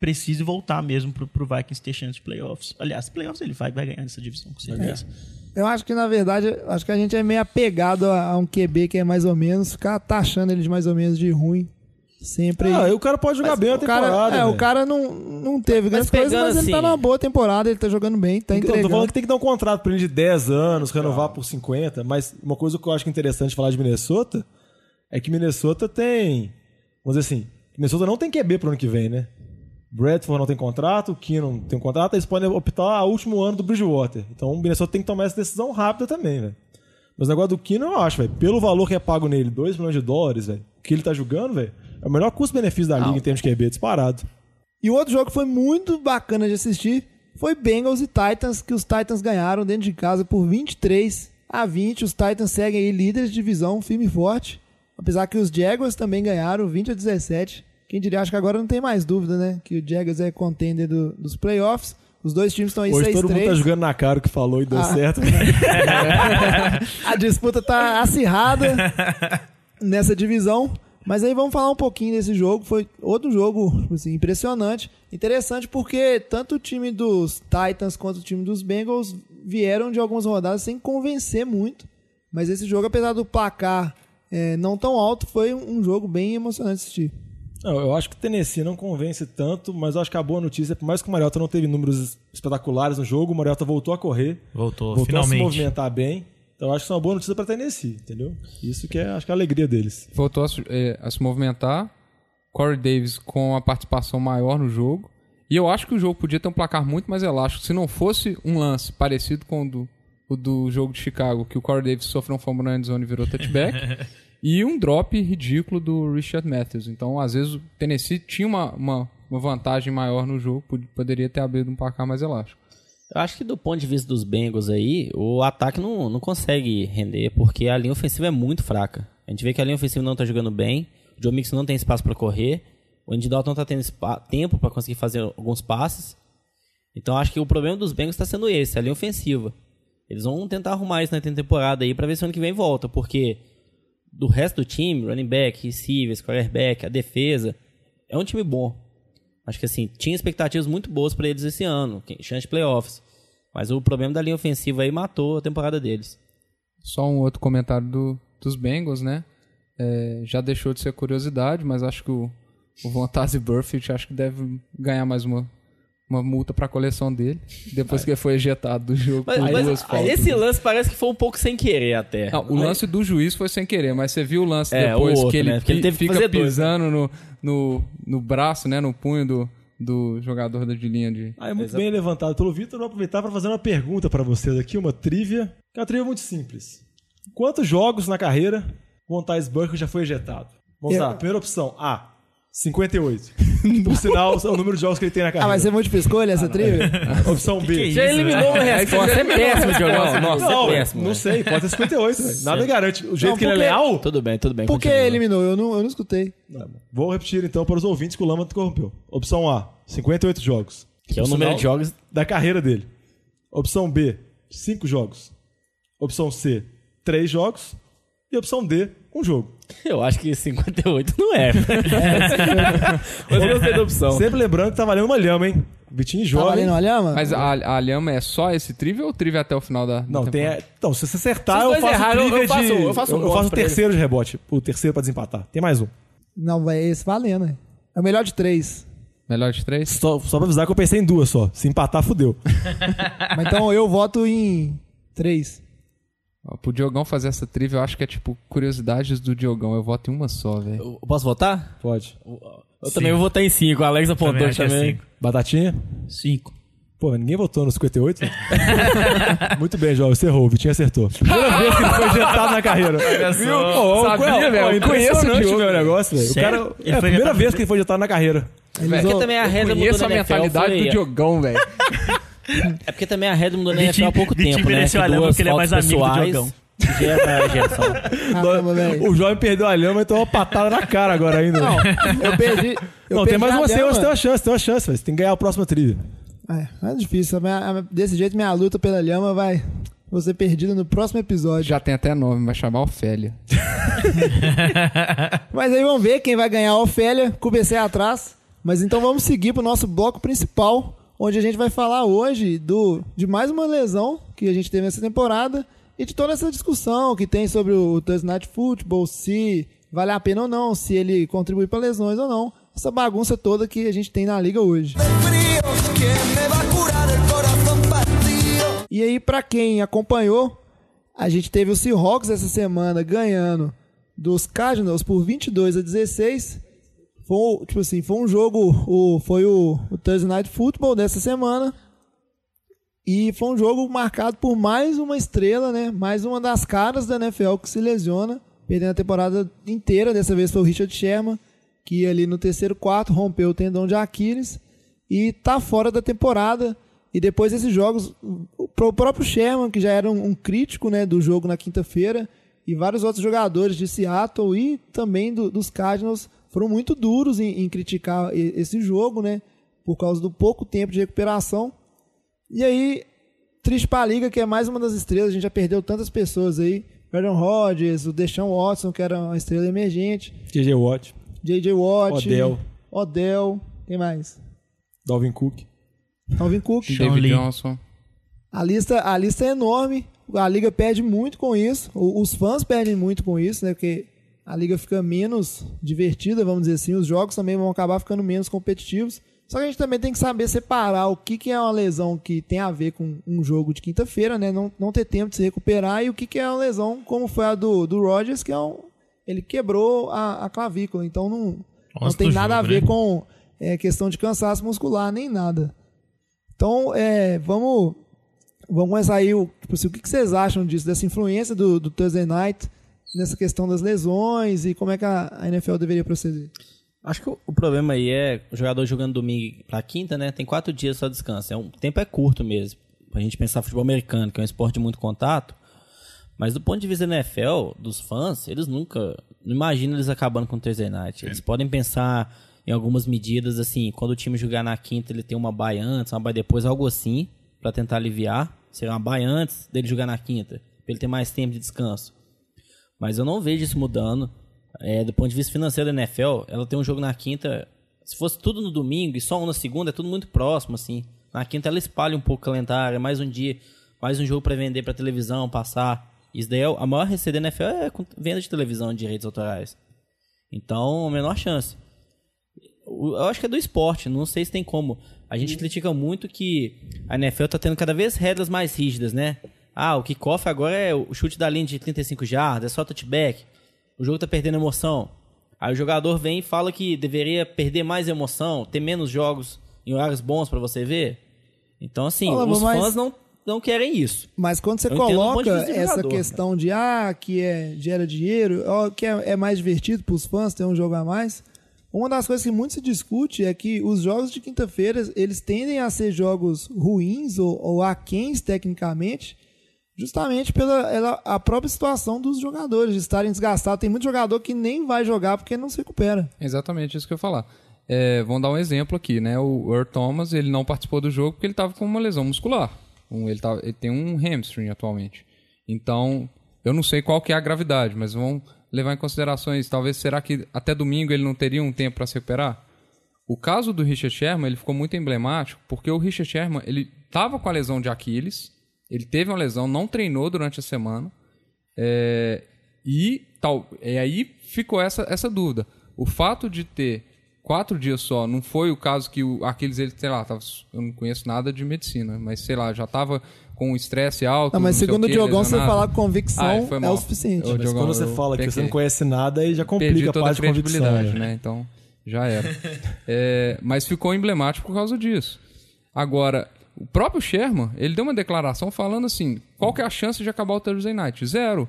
precise voltar mesmo pro, pro Vikings ter chance de playoffs. Aliás, playoffs ele vai, vai ganhar essa divisão, com certeza. Eu acho que, na verdade, acho que a gente é meio apegado a, a um QB que é mais ou menos, ficar taxando ele de mais ou menos de ruim. Sempre. Ah, e o cara pode jogar Mas bem a o cara, temporada. é, o cara não, não teve grandes pegando coisas, mas ele tá assim- numa boa temporada, ele tá jogando bem, tá Eu tô entregando. falando que tem que dar um contrato pra ele de 10 anos, renovar por 50, mas uma coisa que eu acho interessante falar de Minnesota é que Minnesota tem. Vamos dizer assim, Minnesota não tem QB pro ano que vem, né? Bradford não tem contrato, o Keenum tem um contrato, eles podem optar ao último ano do Bridgewater. Então o Minnesota tem que tomar essa decisão rápida também, velho. Mas o negócio do Keenum eu acho, velho, pelo valor que é pago nele, 2 milhões de dólares, velho, o que ele tá jogando, velho, é o melhor custo-benefício da liga em termos de QB, disparado. E o outro jogo que foi muito bacana de assistir foi Bengals e Titans, que os Titans ganharam dentro de casa por 23 a 20. Os Titans seguem aí líderes de divisão, firme e forte. Apesar que os Jaguars também ganharam 20 a 17. Quem diria, acho que agora não tem mais dúvida, né? Que o Jaguars é contender do- dos playoffs. Os dois times estão aí Hoje todo mundo tá 6-3. jogando na cara o que falou e deu Ah. certo. *laughs* A disputa tá acirrada *laughs* nessa divisão. Mas aí vamos falar um pouquinho desse jogo. Foi outro jogo assim, impressionante. Interessante porque tanto o time dos Titans quanto o time dos Bengals vieram de algumas rodadas sem convencer muito. Mas esse jogo, apesar do placar eh, não tão alto, foi um jogo bem emocionante de assistir. Não, eu acho que o Tennessee não convence tanto, mas eu acho que a boa notícia é que por mais que o Mariota não teve números espetaculares no jogo, o Mariota voltou a correr, Voltou, voltou a se finalmente. movimentar bem. Então eu acho que isso é uma boa notícia para Tennessee, entendeu? Isso que é, acho que é a alegria deles. Voltou a, se- é, a se movimentar. Corey Davis com a participação maior no jogo. E eu acho que o jogo podia ter um placar muito mais elástico. Se não fosse um lance parecido com o do, o do jogo de Chicago, que o Corey Davis sofreu um fumble na endzone e virou touchback. *laughs* e um drop ridículo do Richard Matthews. Então, às vezes, o Tennessee tinha uma, uma, uma vantagem maior no jogo. pod- Poderia ter abrido um placar mais elástico. Eu acho que do ponto de vista dos Bengals aí, o ataque não, não consegue render, porque a linha ofensiva é muito fraca. A gente vê que a linha ofensiva não tá jogando bem, o Joe Mixon não tem espaço para correr, o Andy Dalton não tá tendo tempo para conseguir fazer alguns passes. Então acho que o problema dos Bengals está sendo esse, a linha ofensiva. Eles vão tentar arrumar isso na temporada aí pra ver se ano que vem volta, porque do resto do time, running back, receivers, quarterback, a defesa, é um time bom. Acho que assim, tinha expectativas muito boas pra eles esse ano, chance de playoffs. Mas o problema da linha ofensiva aí matou a temporada deles. Só um outro comentário do, dos Bengals, né? É, já deixou de ser curiosidade, mas acho que o, o Vontaze Burfict acho que deve ganhar mais uma, uma multa pra coleção dele, depois que ele foi ejetado do jogo Mas, por mas duas faltas. esse lance parece que foi um pouco sem querer até. Não, o Mas- lance do juiz foi sem querer, mas você viu o lance É, depois o outro, que ele, né? Ele teve que fica fazer dois, né? pisando no, no, no braço, né? No punho do, do jogador da de linha de. Ah, é muito bem levantado pelo Vitor. Vou aproveitar para fazer uma pergunta para vocês aqui, uma trivia. Que é uma trivia muito simples. Quantos jogos na carreira Montais Burke já foi ejetado? Vamos Eu- lá. Primeira opção, A. 58. *laughs* Por sinal, é o número de jogos que ele tem na Ah, carreira. vai ser múltipla escolha essa trilha? Opção B. Já eliminou uma resposta. É péssimo, Diogão. Nossa, Não, é péssimo. não velho. sei, pode ser 58. velho. Nada garante. O jeito Não, que ele é porque- leal. Tudo bem, tudo bem. Por que eliminou? Eu não, eu não escutei. Vou repetir então para os ouvintes que o Lama interrompeu. Opção A, 58 jogos. Que é o número de jogos. da carreira dele. Opção B, 5 jogos. Opção C, 3 jogos. E opção D, um jogo. Eu acho que 58 não é. *laughs* Mas eu gostei da opção. Sempre lembrando que tá valendo uma lhama, hein? Vitinho Tá jovem. valendo, olha, mano? Mas a, a lhama é só esse trivia ou trivia até o final da. da Não, tem. temporada? Então, se você acertar, Se eu faço eu- eu faço- de... eu faço um eu ponto faço o terceiro de rebote. O terceiro pra desempatar. Tem mais um. Não, vai esse valendo. né? É o melhor de três. Melhor de três? Só, só pra avisar que eu pensei em duas só. Se empatar, fudeu. *laughs* Mas então eu voto em três. Ó, Pro Diogão fazer essa trivia, eu acho que é tipo curiosidades do Diogão. Eu voto em uma só, velho. Eu Posso votar? Pode. Eu também vou votar em 5. O Alex apontou Também é também. cinco. Batatinha? 5. Pô, ninguém votou no 58? né? *laughs* Muito bem, João. Você errou. O Vitinho acertou. Primeira vez que ele foi injetado na carreira. Viu? Pô, Sabia, velho. Eu conheço o Diogo. meu negócio, velho. O cara, é a primeira vez que ele foi injetado na carreira. Porque vão- também a regra mudou Conheço na a NFL. mentalidade foi- do Diogão, velho. É porque também a regra mudou na NFL há pouco *laughs* Vitinho tempo, né? Que duas porque ele é mais faltas amigo do pessoais Diogão. Gera a ejeção. Caramba, velho. O jovem perdeu a lhama e tomou uma patada na cara agora ainda. Não, Eu perdi. Eu tem perdi mais a uma, você, você tem uma chance, tem uma chance, velho. Você tem que ganhar a próxima trilha. É, é difícil. Minha- Desse jeito, minha luta pela lhama vai vou ser perdida no próximo episódio. Já tem até nome, vai chamar Ofélia. *laughs* Mas aí vamos ver quem vai ganhar a Ofélia com o BC atrás. Mas então vamos seguir pro nosso bloco principal, onde a gente vai falar hoje do, de mais uma lesão que a gente teve nessa temporada e de toda essa discussão que tem sobre o Thursday Night Football, se vale a pena ou não, se ele contribui para lesões ou não. Essa bagunça toda que a gente tem na liga hoje. E aí, pra quem acompanhou, a gente teve o Seahawks essa semana ganhando dos Cardinals por 22 a 16. Foi, tipo assim, foi um jogo, o, foi o, o Thursday Night Football dessa semana. E foi um jogo marcado por mais uma estrela, né? Mais uma das caras da NFL que se lesiona, perdendo a temporada inteira. Dessa vez foi o Richard Sherman, que ali no terceiro quarto rompeu o tendão de Aquiles e tá fora da temporada. E depois desses jogos, o pró- próprio Sherman, que já era um, um crítico né, do jogo na quinta-feira, e vários outros jogadores de Seattle e também do- dos Cardinals foram muito duros em, em criticar esse jogo, né? Por causa do pouco tempo de recuperação. E aí, triste pra liga, que é mais uma das estrelas, a gente já perdeu tantas pessoas aí. Aaron Rodgers, o Deshaun Watson, que era uma estrela emergente. JJ Watt, J.J. Watt. Odell. Odell. Quem mais? Dalvin Cook. Alvin Cook. David Lee. Johnson. A lista, a lista é enorme. A liga perde muito com isso. O- Os fãs perdem muito com isso, né? Porque a liga fica menos divertida, vamos dizer assim. Os jogos também vão acabar ficando menos competitivos. Só que a gente também tem que saber separar o que, que é uma lesão que tem a ver com um jogo de quinta-feira, né? Não, não ter tempo de se recuperar, e o que, que é uma lesão, como foi a do, do Rodgers, que é um. Ele quebrou a, a clavícula. Então não, não tem nada jogo, a ver né? com é, questão de cansaço muscular, nem nada. Então, é, vamos, vamos começar aí. O, tipo assim, o que, que vocês acham disso, dessa influência do, do Thursday Night nessa questão das lesões e como é que a, NFL deveria proceder? Acho que o, problema aí é o jogador jogando domingo pra quinta, né? Tem quatro dias só de descanso. É um, o tempo é curto mesmo. Pra gente pensar futebol americano, que é um esporte de muito contato. Mas do ponto de vista da NFL, dos fãs, eles nunca. Não imaginam eles acabando com o Thursday Night. Eles podem pensar em algumas medidas, assim, quando o time jogar na quinta, ele tem uma baia antes, uma baia depois, algo assim, pra tentar aliviar. Seria uma baia antes dele jogar na quinta, pra ele ter mais tempo de descanso. Mas eu não vejo isso mudando. É, do ponto de vista financeiro da NFL, ela tem um jogo na quinta. Se fosse tudo no domingo e só um na segunda, é tudo muito próximo, assim. Na quinta ela espalha um pouco o calendário, é mais um dia, mais um jogo pra vender pra televisão, passar. Isso daí é a maior receita da NFL é com venda de televisão de direitos autorais. Então, a menor chance. Eu acho que é do esporte, não sei se tem como. A gente critica muito que a NFL tá tendo cada vez regras mais rígidas, né? Ah, o kickoff agora é o chute da linha de 35 jardas, é só touchback. O jogo tá perdendo emoção. Aí o jogador vem e fala que deveria perder mais emoção, ter menos jogos em horários bons pra você ver. Então, assim, Fala, os mas- fãs não, não querem isso. Mas quando você Eu coloca essa jogador, questão de ah, que é, gera dinheiro, ó, que é, é mais divertido para os fãs ter um jogo a mais, uma das coisas que muito se discute é que os jogos de quinta-feira eles tendem a ser jogos ruins ou, ou aquens tecnicamente, justamente pela ela- a própria situação dos jogadores, de estarem desgastados. Tem muito jogador que nem vai jogar porque não se recupera. Exatamente isso que eu ia falar. É, vamos dar um exemplo aqui, né? O Earl Thomas, ele não participou do jogo porque ele estava com uma lesão muscular. Um- ele, tava- ele tem um hamstring atualmente. Então, eu não sei qual que é a gravidade, mas vamos levar em considerações. Talvez, será que até domingo ele não teria um tempo para se recuperar? O caso do Richard Sherman, ele ficou muito emblemático porque o Richard Sherman, ele estava com a lesão de Aquiles, ele teve uma lesão, não treinou durante a semana, é, e, tal, e aí ficou essa, essa dúvida. O fato de ter quatro dias só, não foi o caso que o Aquiles, ele, sei lá, tava, eu não conheço nada de medicina, mas sei lá, já estava com estresse alto. Não, mas sei segundo o Diogão, se você falar com convicção, Ah, é o suficiente. Mas Diogão, quando você eu fala que você não conhece nada, aí já complica a toda a parte de convicção. né? né? Então, já era. *laughs* É, mas ficou emblemático por causa disso. Agora, o próprio Sherman, ele deu uma declaração falando assim, qual que é a chance de acabar o Thursday Night? Zero.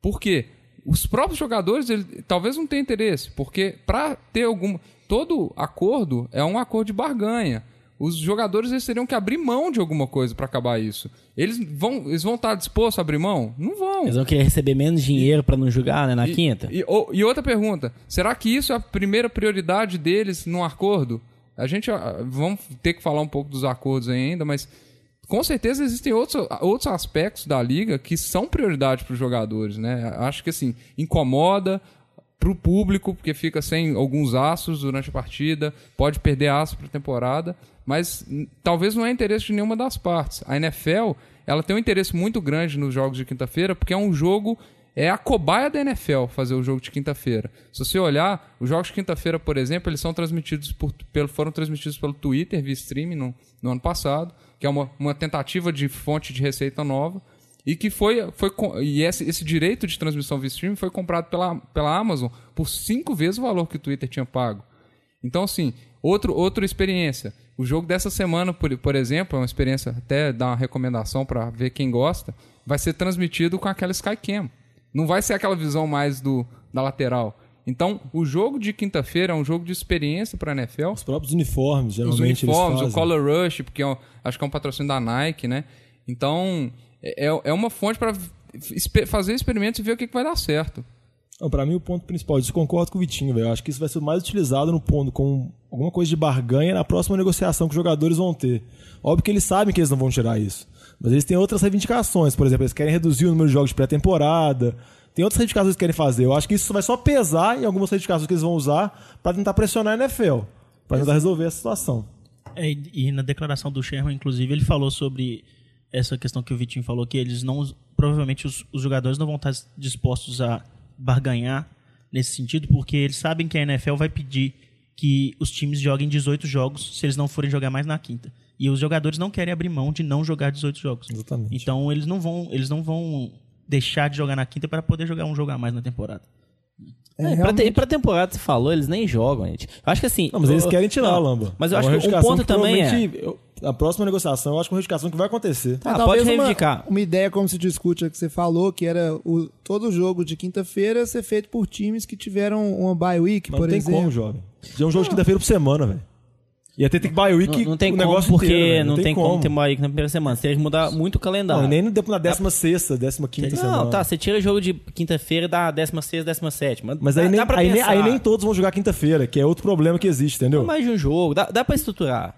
Por quê? Os próprios jogadores, ele, talvez não tenham interesse, porque para ter algum... Todo acordo é um acordo de barganha. Os jogadores eles teriam que abrir mão de alguma coisa para acabar isso. Eles vão, eles vão estar dispostos a abrir mão? Não vão. Eles vão querer receber menos dinheiro pra não jogar, né, na E- quinta. E, e outra pergunta: será que isso é a primeira prioridade deles num acordo? A gente vamos ter que falar um pouco dos acordos ainda, mas com certeza existem outros, outros aspectos da liga que são prioridade para os jogadores, né? Acho que assim incomoda para o público porque fica sem alguns aços durante a partida, pode perder aço para a temporada, mas talvez não é interesse de nenhuma das partes. A NFL ela tem um interesse muito grande nos jogos de quinta-feira porque é um jogo é a cobaia da NFL fazer o jogo de quinta-feira. Se você olhar, os jogos de quinta-feira, por exemplo, eles são transmitidos por, pelo, foram transmitidos pelo Twitter via streaming no, no ano passado, que é uma, uma tentativa de fonte de receita nova. E que foi. foi e esse, esse direito de transmissão via streaming foi comprado pela, pela Amazon por cinco vezes o valor que o Twitter tinha pago. Então, assim, outro, outra experiência. O jogo dessa semana, por, por exemplo, é uma experiência, até dar uma recomendação para ver quem gosta, vai ser transmitido com aquela Skycam. Não vai ser aquela visão mais do, da lateral. Então, o jogo de quinta-feira é um jogo de experiência para a NFL Os próprios uniformes, os geralmente uniformes, o. Color Rush, porque é um- acho que é um patrocínio da Nike, né? Então, é, é uma fonte para fazer experimentos e ver o que, que vai dar certo. Pra mim, o ponto principal, eu concordo com o Vitinho, velho. Eu acho que isso vai ser o mais utilizado no ponto, com alguma coisa de barganha na próxima negociação que os jogadores vão ter. Óbvio que eles sabem que eles não vão tirar isso. Mas eles têm outras reivindicações. Por exemplo, eles querem reduzir o número de jogos de pré-temporada. Tem outras reivindicações que eles querem fazer. Eu acho que isso vai só pesar em algumas reivindicações que eles vão usar pra tentar pressionar a NFL. Pra tentar resolver essa situação. É, e e na declaração do Sherman, inclusive, ele falou sobre essa questão que o Vitinho falou, que eles não. Provavelmente os, os jogadores não vão estar dispostos a barganhar nesse sentido, porque eles sabem que a NFL vai pedir que os times joguem 18 jogos se eles não forem jogar mais na quinta. E os jogadores não querem abrir mão de não jogar 18 jogos. Exatamente. Então eles não vão, eles não vão deixar de jogar na quinta para poder jogar um jogo a mais na temporada. É, É, pra, realmente. te, pra temporada, você falou, eles nem jogam, gente. Eu acho que assim. Não, mas eles eu- querem tirar, não, Lamba. Mas eu É acho uma que o reivindicação ponto também é. eu- a próxima negociação, eu acho que é uma reivindicação que vai acontecer. Ah, Talvez pode uma- reivindicar. Uma, ideia como se discute é que você falou, que era o, todo jogo de quinta-feira ser feito por times que tiveram uma bye week, Mas por não tem exemplo. como, jovem. Já é um jogo de quinta-feira por semana, velho. Ia ter que bye week Não, não tem o como, negócio porque inteiro, velho. não, tem como ter bye week na primeira semana. Você teria que mudar muito o calendário. Não, nem no- na 16 décima quinta Não, semana. tá, você tira jogo de quinta-feira e dá 16, 17. Mas aí, dá, nem, dá pra aí, nem, pensar. aí nem todos vão jogar quinta-feira, que é outro problema que existe, entendeu? mais de um jogo, dá, dá pra estruturar.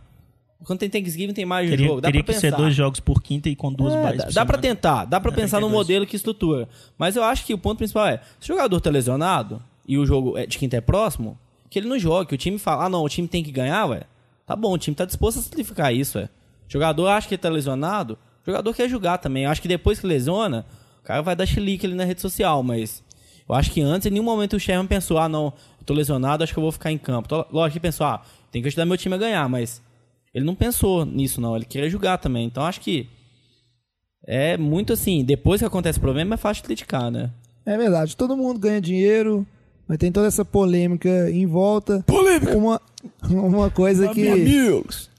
Quando tem Thanksgiving tem mais de um Teria, jogo, dá teria pra que pensar. ser dois jogos por quinta e com duas É, dá, por dá pra tentar, dá pra *laughs* pensar ter no dois. modelo que estrutura. Mas eu acho que o ponto principal é, se o jogador tá lesionado e o jogo é de quinta é próximo, que ele não jogue, que o time fala, ah não, o time tem que ganhar, ué. Tá bom, o time tá disposto a simplificar isso, ué. O jogador acha que ele tá lesionado, o jogador quer jogar também. Eu acho que depois que lesiona, o cara vai dar chilique ali na rede social, mas eu acho que antes, em nenhum momento o Sherman pensou, ah não, tô lesionado, acho que eu vou ficar em campo. Então, lógico que pensou, ah, tem que ajudar meu time a ganhar, mas ele não pensou nisso não, ele queria jogar também. Então acho que é muito assim, depois que acontece o problema é fácil de criticar, né? É verdade, todo mundo ganha dinheiro, mas tem toda essa polêmica em volta. Polêmica! Uma, uma coisa que.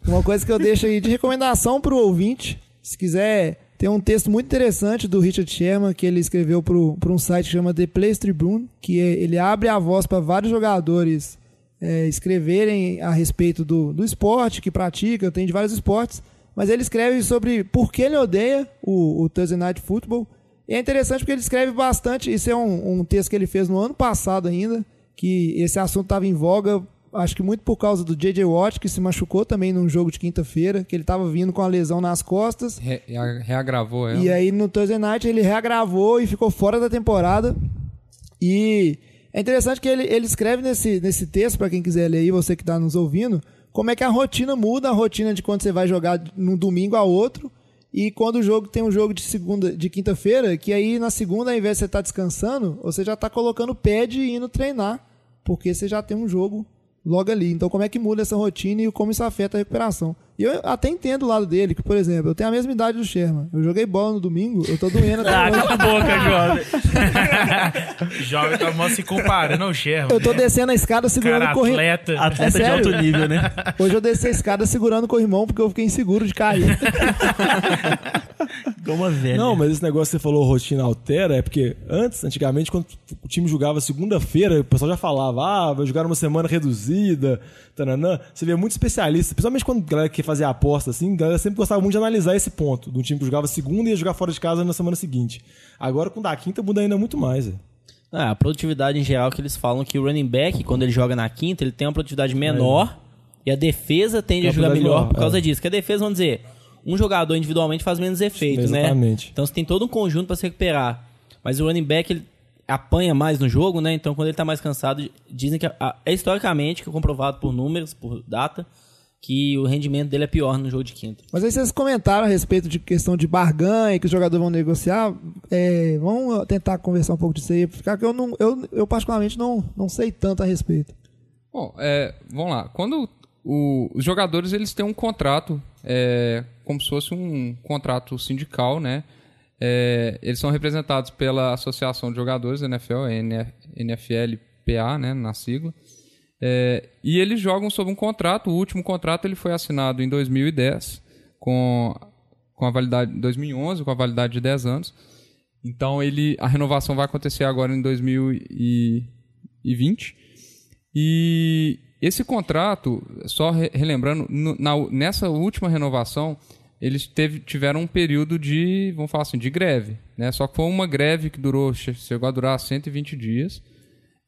Uma coisa que eu deixo aí de recomendação pro ouvinte, se quiser, tem um texto muito interessante do Richard Sherman que ele escreveu para um site que chama The Place Tribune, que é- ele abre a voz para vários jogadores é, escreverem a respeito do, do esporte que pratica, tem de vários esportes, mas ele escreve sobre por que ele odeia o, o Thursday Night Football. E é interessante porque ele escreve bastante, isso é um, um texto que ele fez no ano passado ainda, que esse assunto estava em voga, acho que muito por causa do J.J. Watt, que se machucou também num jogo de quinta-feira, que ele estava vindo com a lesão nas costas. Re- reagravou ela. E aí no Thursday Night ele reagravou e ficou fora da temporada. E é interessante que ele, ele escreve nesse, nesse texto, para quem quiser ler aí, você que está nos ouvindo, como é que a rotina muda, a rotina de quando você vai jogar num domingo a outro. E quando o jogo tem um jogo de segunda, de quinta-feira, que aí na segunda, ao invés de você estar descansando, você já está colocando pad e indo treinar, porque você já tem um jogo logo ali. Então, como é que muda essa rotina e como isso afeta a recuperação? E eu até entendo o lado dele, que, por exemplo, eu tenho a mesma idade do Sherman. Eu joguei bola no domingo, eu tô doendo *laughs* até Ah, hoje. cala a boca, jovem. *laughs* Jovem tá mal se comparando ao Sherman. Eu tô descendo a escada segurando Cara, o corrimão. atleta. Atleta É de sério? alto nível, né? Hoje eu desci a escada segurando o corrimão porque eu fiquei inseguro de cair. *laughs* Uma velha. Não, mas esse negócio que você falou, rotina altera, é porque antes, antigamente, quando o time jogava segunda-feira, o pessoal já falava, ah, vai jogar uma semana reduzida, tananã. Você vê muito especialista, principalmente quando a galera quer fazer aposta, assim, a galera sempre gostava muito de analisar esse ponto, do time que jogava segunda e ia jogar fora de casa na semana seguinte. Agora, com o da quinta, muda ainda muito mais. Ah, a produtividade em geral que eles falam que o running back, quando ele joga na quinta, ele tem uma produtividade menor e a defesa tende Tem a jogar melhor por causa é. disso. Que a defesa, vamos dizer, um jogador individualmente faz menos efeito, né? Exatamente. Então você tem todo um conjunto para se recuperar. Mas o running back, ele apanha mais no jogo, né? Então quando ele tá mais cansado, dizem que a- é historicamente que é comprovado por números, por data, que o rendimento dele é pior no jogo de quinta. Mas aí vocês comentaram a respeito de questão de barganha que os jogadores vão negociar. É, vamos tentar conversar um pouco disso aí, porque eu, não, eu, eu particularmente não, não sei tanto a respeito. Bom, é, vamos lá. Quando o- os jogadores eles têm um contrato, é, como se fosse um contrato sindical, né? É, eles são representados pela Associação de Jogadores da NFL, NFLPA, né, na sigla. É, e eles jogam sob um contrato. O último contrato ele foi assinado em 2010 com, com a validade 2011 com a validade de 10 anos. Então ele a renovação vai acontecer agora em 2020. E esse contrato, só re- relembrando, na- nessa última renovação, eles teve- tiveram um período de, vamos falar assim, de greve. Né? Só que foi uma greve que durou, che- chegou a durar 120 dias.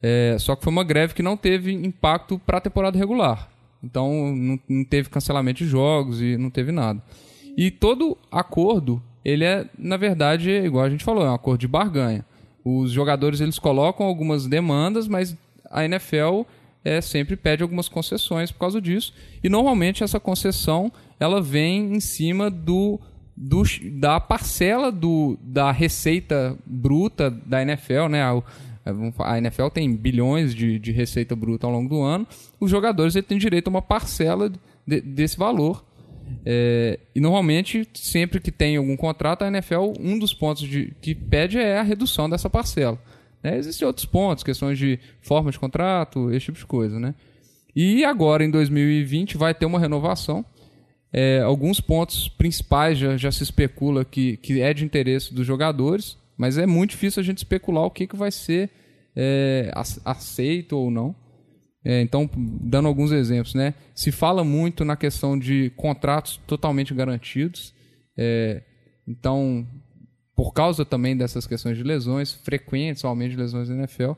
É, só que foi uma greve que não teve impacto para a temporada regular. Então não, não teve cancelamento de jogos e não teve nada. E todo acordo, ele é, na verdade, igual a gente falou, é um acordo de barganha. Os jogadores eles colocam algumas demandas, mas a NFL é, sempre pede algumas concessões por causa disso. E normalmente essa concessão ela vem em cima do, do da parcela do, da receita bruta da NFL, né? A- a NFL tem bilhões de, de receita bruta ao longo do ano. Os jogadores têm direito a uma parcela de- desse valor. É, e normalmente, sempre que tem algum contrato, a NFL, um dos pontos de- que pede é a redução dessa parcela. Né? Existem outros pontos, questões de forma de contrato, esse tipo de coisa. Né? E agora, em 2020, vai ter uma renovação. É, alguns pontos principais já, já se especula que, que é de interesse dos jogadores, mas é muito difícil a gente especular o que, que vai ser é, ace- aceito ou não. É, então, dando alguns exemplos, né? Se fala muito na questão de contratos totalmente garantidos. É, então, por causa também dessas questões de lesões frequentes, aumento de lesões na NFL,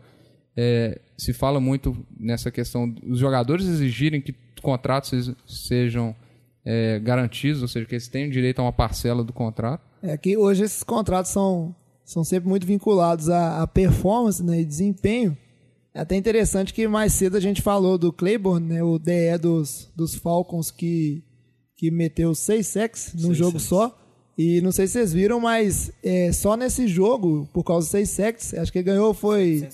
é, se fala muito nessa questão dos jogadores exigirem que contratos se- sejam é, garantidos, ou seja, que eles tenham direito a uma parcela do contrato. É que hoje esses contratos são, são sempre muito vinculados à, à performance né, e desempenho. É até interessante que mais cedo a gente falou do Claiborne, né, o DE dos, dos Falcons que, que meteu seis sacks num jogo só. E não sei se vocês viram, mas é, só nesse jogo, por causa dos seis sacks, acho que ele ganhou foi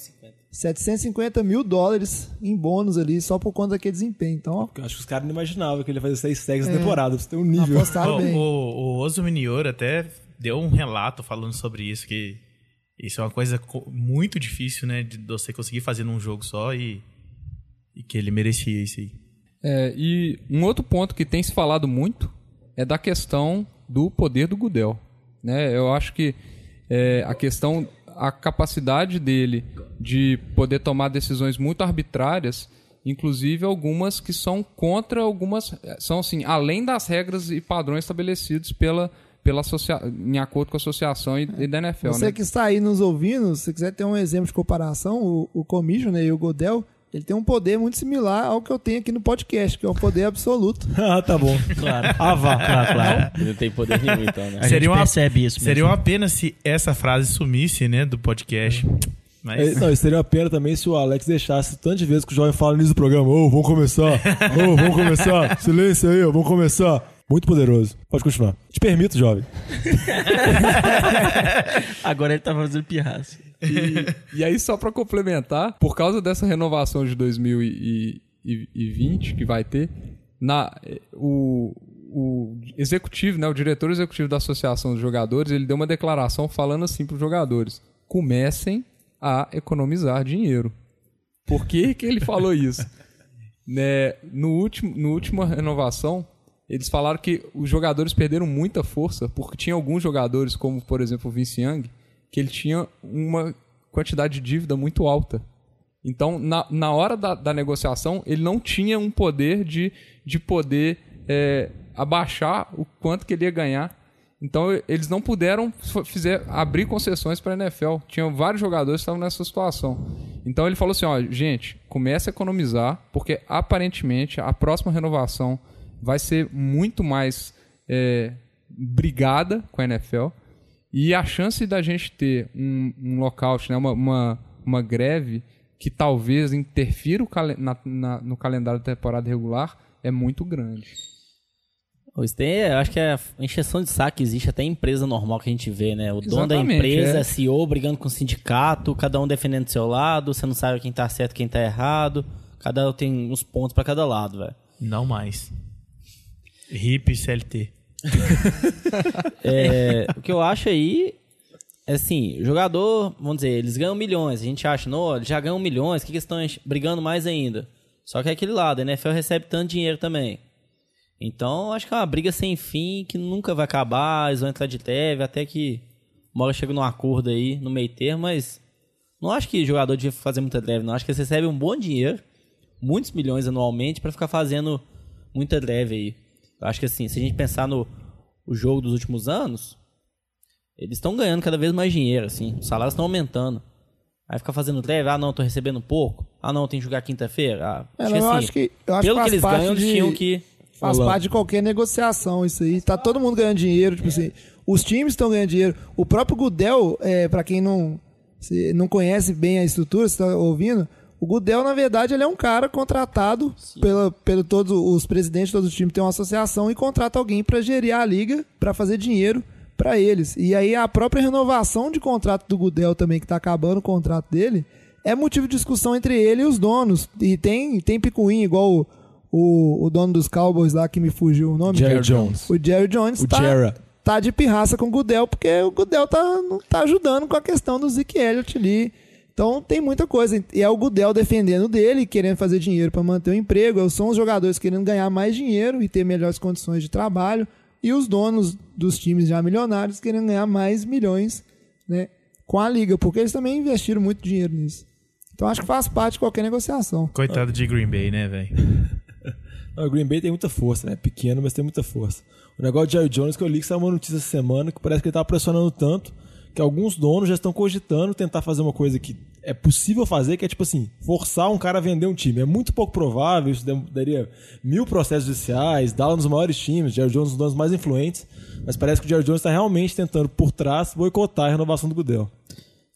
750 mil dólares em bônus ali, só por conta daquele desempenho. Então, Eu acho que os caras não imaginavam que ele ia fazer seis tags na temporada. Pra você ter um nível. apostaram O, bem. o, o Oso Minior até deu um relato falando sobre isso, que isso é uma coisa co- muito difícil, né? De você conseguir fazer num jogo só e, e que ele merecia isso aí. É, e um outro ponto que tem se falado muito é da questão do poder do Gudel. Né? Eu acho que é, a questão, a capacidade dele de poder tomar decisões muito arbitrárias, inclusive algumas que são contra algumas, são assim, além das regras e padrões estabelecidos pela, pela associa, em acordo com a associação e, e da NFL. Você né? que está aí nos ouvindo, se quiser ter um exemplo de comparação, o, o Commissioner e o Godel, ele tem um poder muito similar ao que eu tenho aqui no podcast, que é um poder absoluto. *laughs* ah, tá bom. Claro. Ah, vá. Claro, claro. Ele não tem poder nenhum, então, né? A Seria gente uma- percebe isso Seria uma pena se essa frase sumisse, né? Do podcast. Mas É, Não, seria uma pena também se o Alex deixasse tanto de vezes que o jovem fala nisso do programa. Ô, vamos começar. Ô, vamos começar. Silêncio aí, vamos começar. Muito poderoso. Pode continuar. Te permito, jovem. *laughs* Agora ele tá fazendo pirraça. E aí, só para complementar, por causa dessa renovação de 2020 que vai ter, na, eh, o, o executivo, né, o diretor executivo da Associação dos Jogadores, ele deu uma declaração falando assim para os jogadores: comecem a economizar dinheiro. Por que, que ele falou isso? *laughs* né, no último, no última renovação, eles falaram que os jogadores perderam muita força, porque tinha alguns jogadores, como por exemplo o Vince Young, que ele tinha uma quantidade de dívida muito alta. Então, na, na hora da, da negociação, ele não tinha um poder de, de poder é, abaixar o quanto que ele ia ganhar. Então, eles não puderam fizer, abrir concessões para a NFL. Tinham vários jogadores que estavam nessa situação. Então, ele falou assim: ó, gente, comece a economizar, porque aparentemente a próxima renovação vai ser muito mais é, brigada com a NFL. E a chance da gente ter um, um lockout, né, uma, uma, uma greve que talvez interfira na- na- no calendário da temporada regular é muito grande. Isso tem, eu acho que é a encheção de saco existe até em empresa normal que a gente vê, né? O dono da Exatamente, empresa, é. CEO brigando com o sindicato, cada um defendendo do seu lado, você não sabe quem tá certo quem tá errado. Cada um tem uns pontos pra cada lado, velho. não mais. Hip CLT. *laughs* É, o que eu acho aí é assim, jogador, vamos dizer, eles ganham milhões. A gente acha, não, eles já ganham milhões, que, que estão brigando mais ainda? Só que é aquele lado, a NFL recebe tanto dinheiro também. Então, acho que é uma briga sem fim que nunca vai acabar, eles vão entrar de leve, até que uma hora chega num acordo aí, no meio termo, mas não acho que jogador devia fazer muita leve, não. Acho que eles recebem um bom dinheiro, muitos milhões anualmente, pra ficar fazendo muita leve aí. Eu acho que assim, se a gente pensar no o jogo dos últimos anos, eles estão ganhando cada vez mais dinheiro, assim. Os salários estão aumentando. Aí ficar fazendo leve, ah não, tô recebendo pouco. Ah não, tem que jogar quinta-feira. Ah, É, acho não, que, eu assim, acho que, eu acho pelo que que faz eles parte ganham, eles de- tinham que. Faz Olá. parte de qualquer negociação isso aí. Tá todo mundo ganhando dinheiro, tipo assim. Os times estão ganhando dinheiro. O próprio Gudel, é, para quem não, se não conhece bem a estrutura, você tá ouvindo, o Gudel, na verdade, ele é um cara contratado pela, pelo todos os presidentes de todos os times têm uma associação e contrata alguém para gerir a liga, para fazer dinheiro para eles. E aí a própria renovação de contrato do Gudel também, que tá acabando o contrato dele, é motivo de discussão entre ele e os donos. E tem, tem picuinha, igual o, o, o dono dos Cowboys lá que me fugiu o nome. Jerry Jones. O Jerry Jones O tá, Jerry. tá de pirraça com o Gudel, porque o Gudel tá, não tá ajudando com a questão do Zeke Elliott ali. Então tem muita coisa. E é o Gudel defendendo dele, querendo fazer dinheiro para manter o emprego. São os jogadores querendo ganhar mais dinheiro e ter melhores condições de trabalho. E os donos dos times já milionários querendo ganhar mais milhões né, com a liga, porque eles também investiram muito dinheiro nisso. Então acho que faz parte de qualquer negociação. Coitado de Green Bay, né, velho? *laughs* O Green Bay tem muita força, né? Pequeno, mas tem muita força. O negócio de Jerry Jones que eu li que saiu uma notícia essa semana que parece que ele tava pressionando tanto que alguns donos já estão cogitando tentar fazer uma coisa que é possível fazer, que é tipo assim, forçar um cara a vender um time. É muito pouco provável, isso daria mil processos judiciais, dá nos maiores times, Jerry Jones um dos donos mais influentes, mas parece que o Jerry Jones está realmente tentando, por trás, boicotar a renovação do Goodell.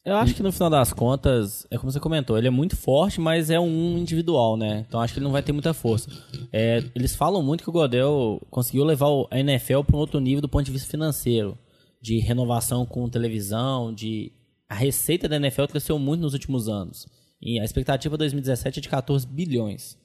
Eu acho que no final das contas, é como você comentou, ele é muito forte, mas é um individual, né? Então acho que ele não vai ter muita força. É, eles falam muito que o Godel conseguiu levar a NFL para um outro nível do ponto de vista financeiro, de renovação com televisão, de a receita da NFL cresceu muito nos últimos anos. E a expectativa 2017 é de 14 bilhões.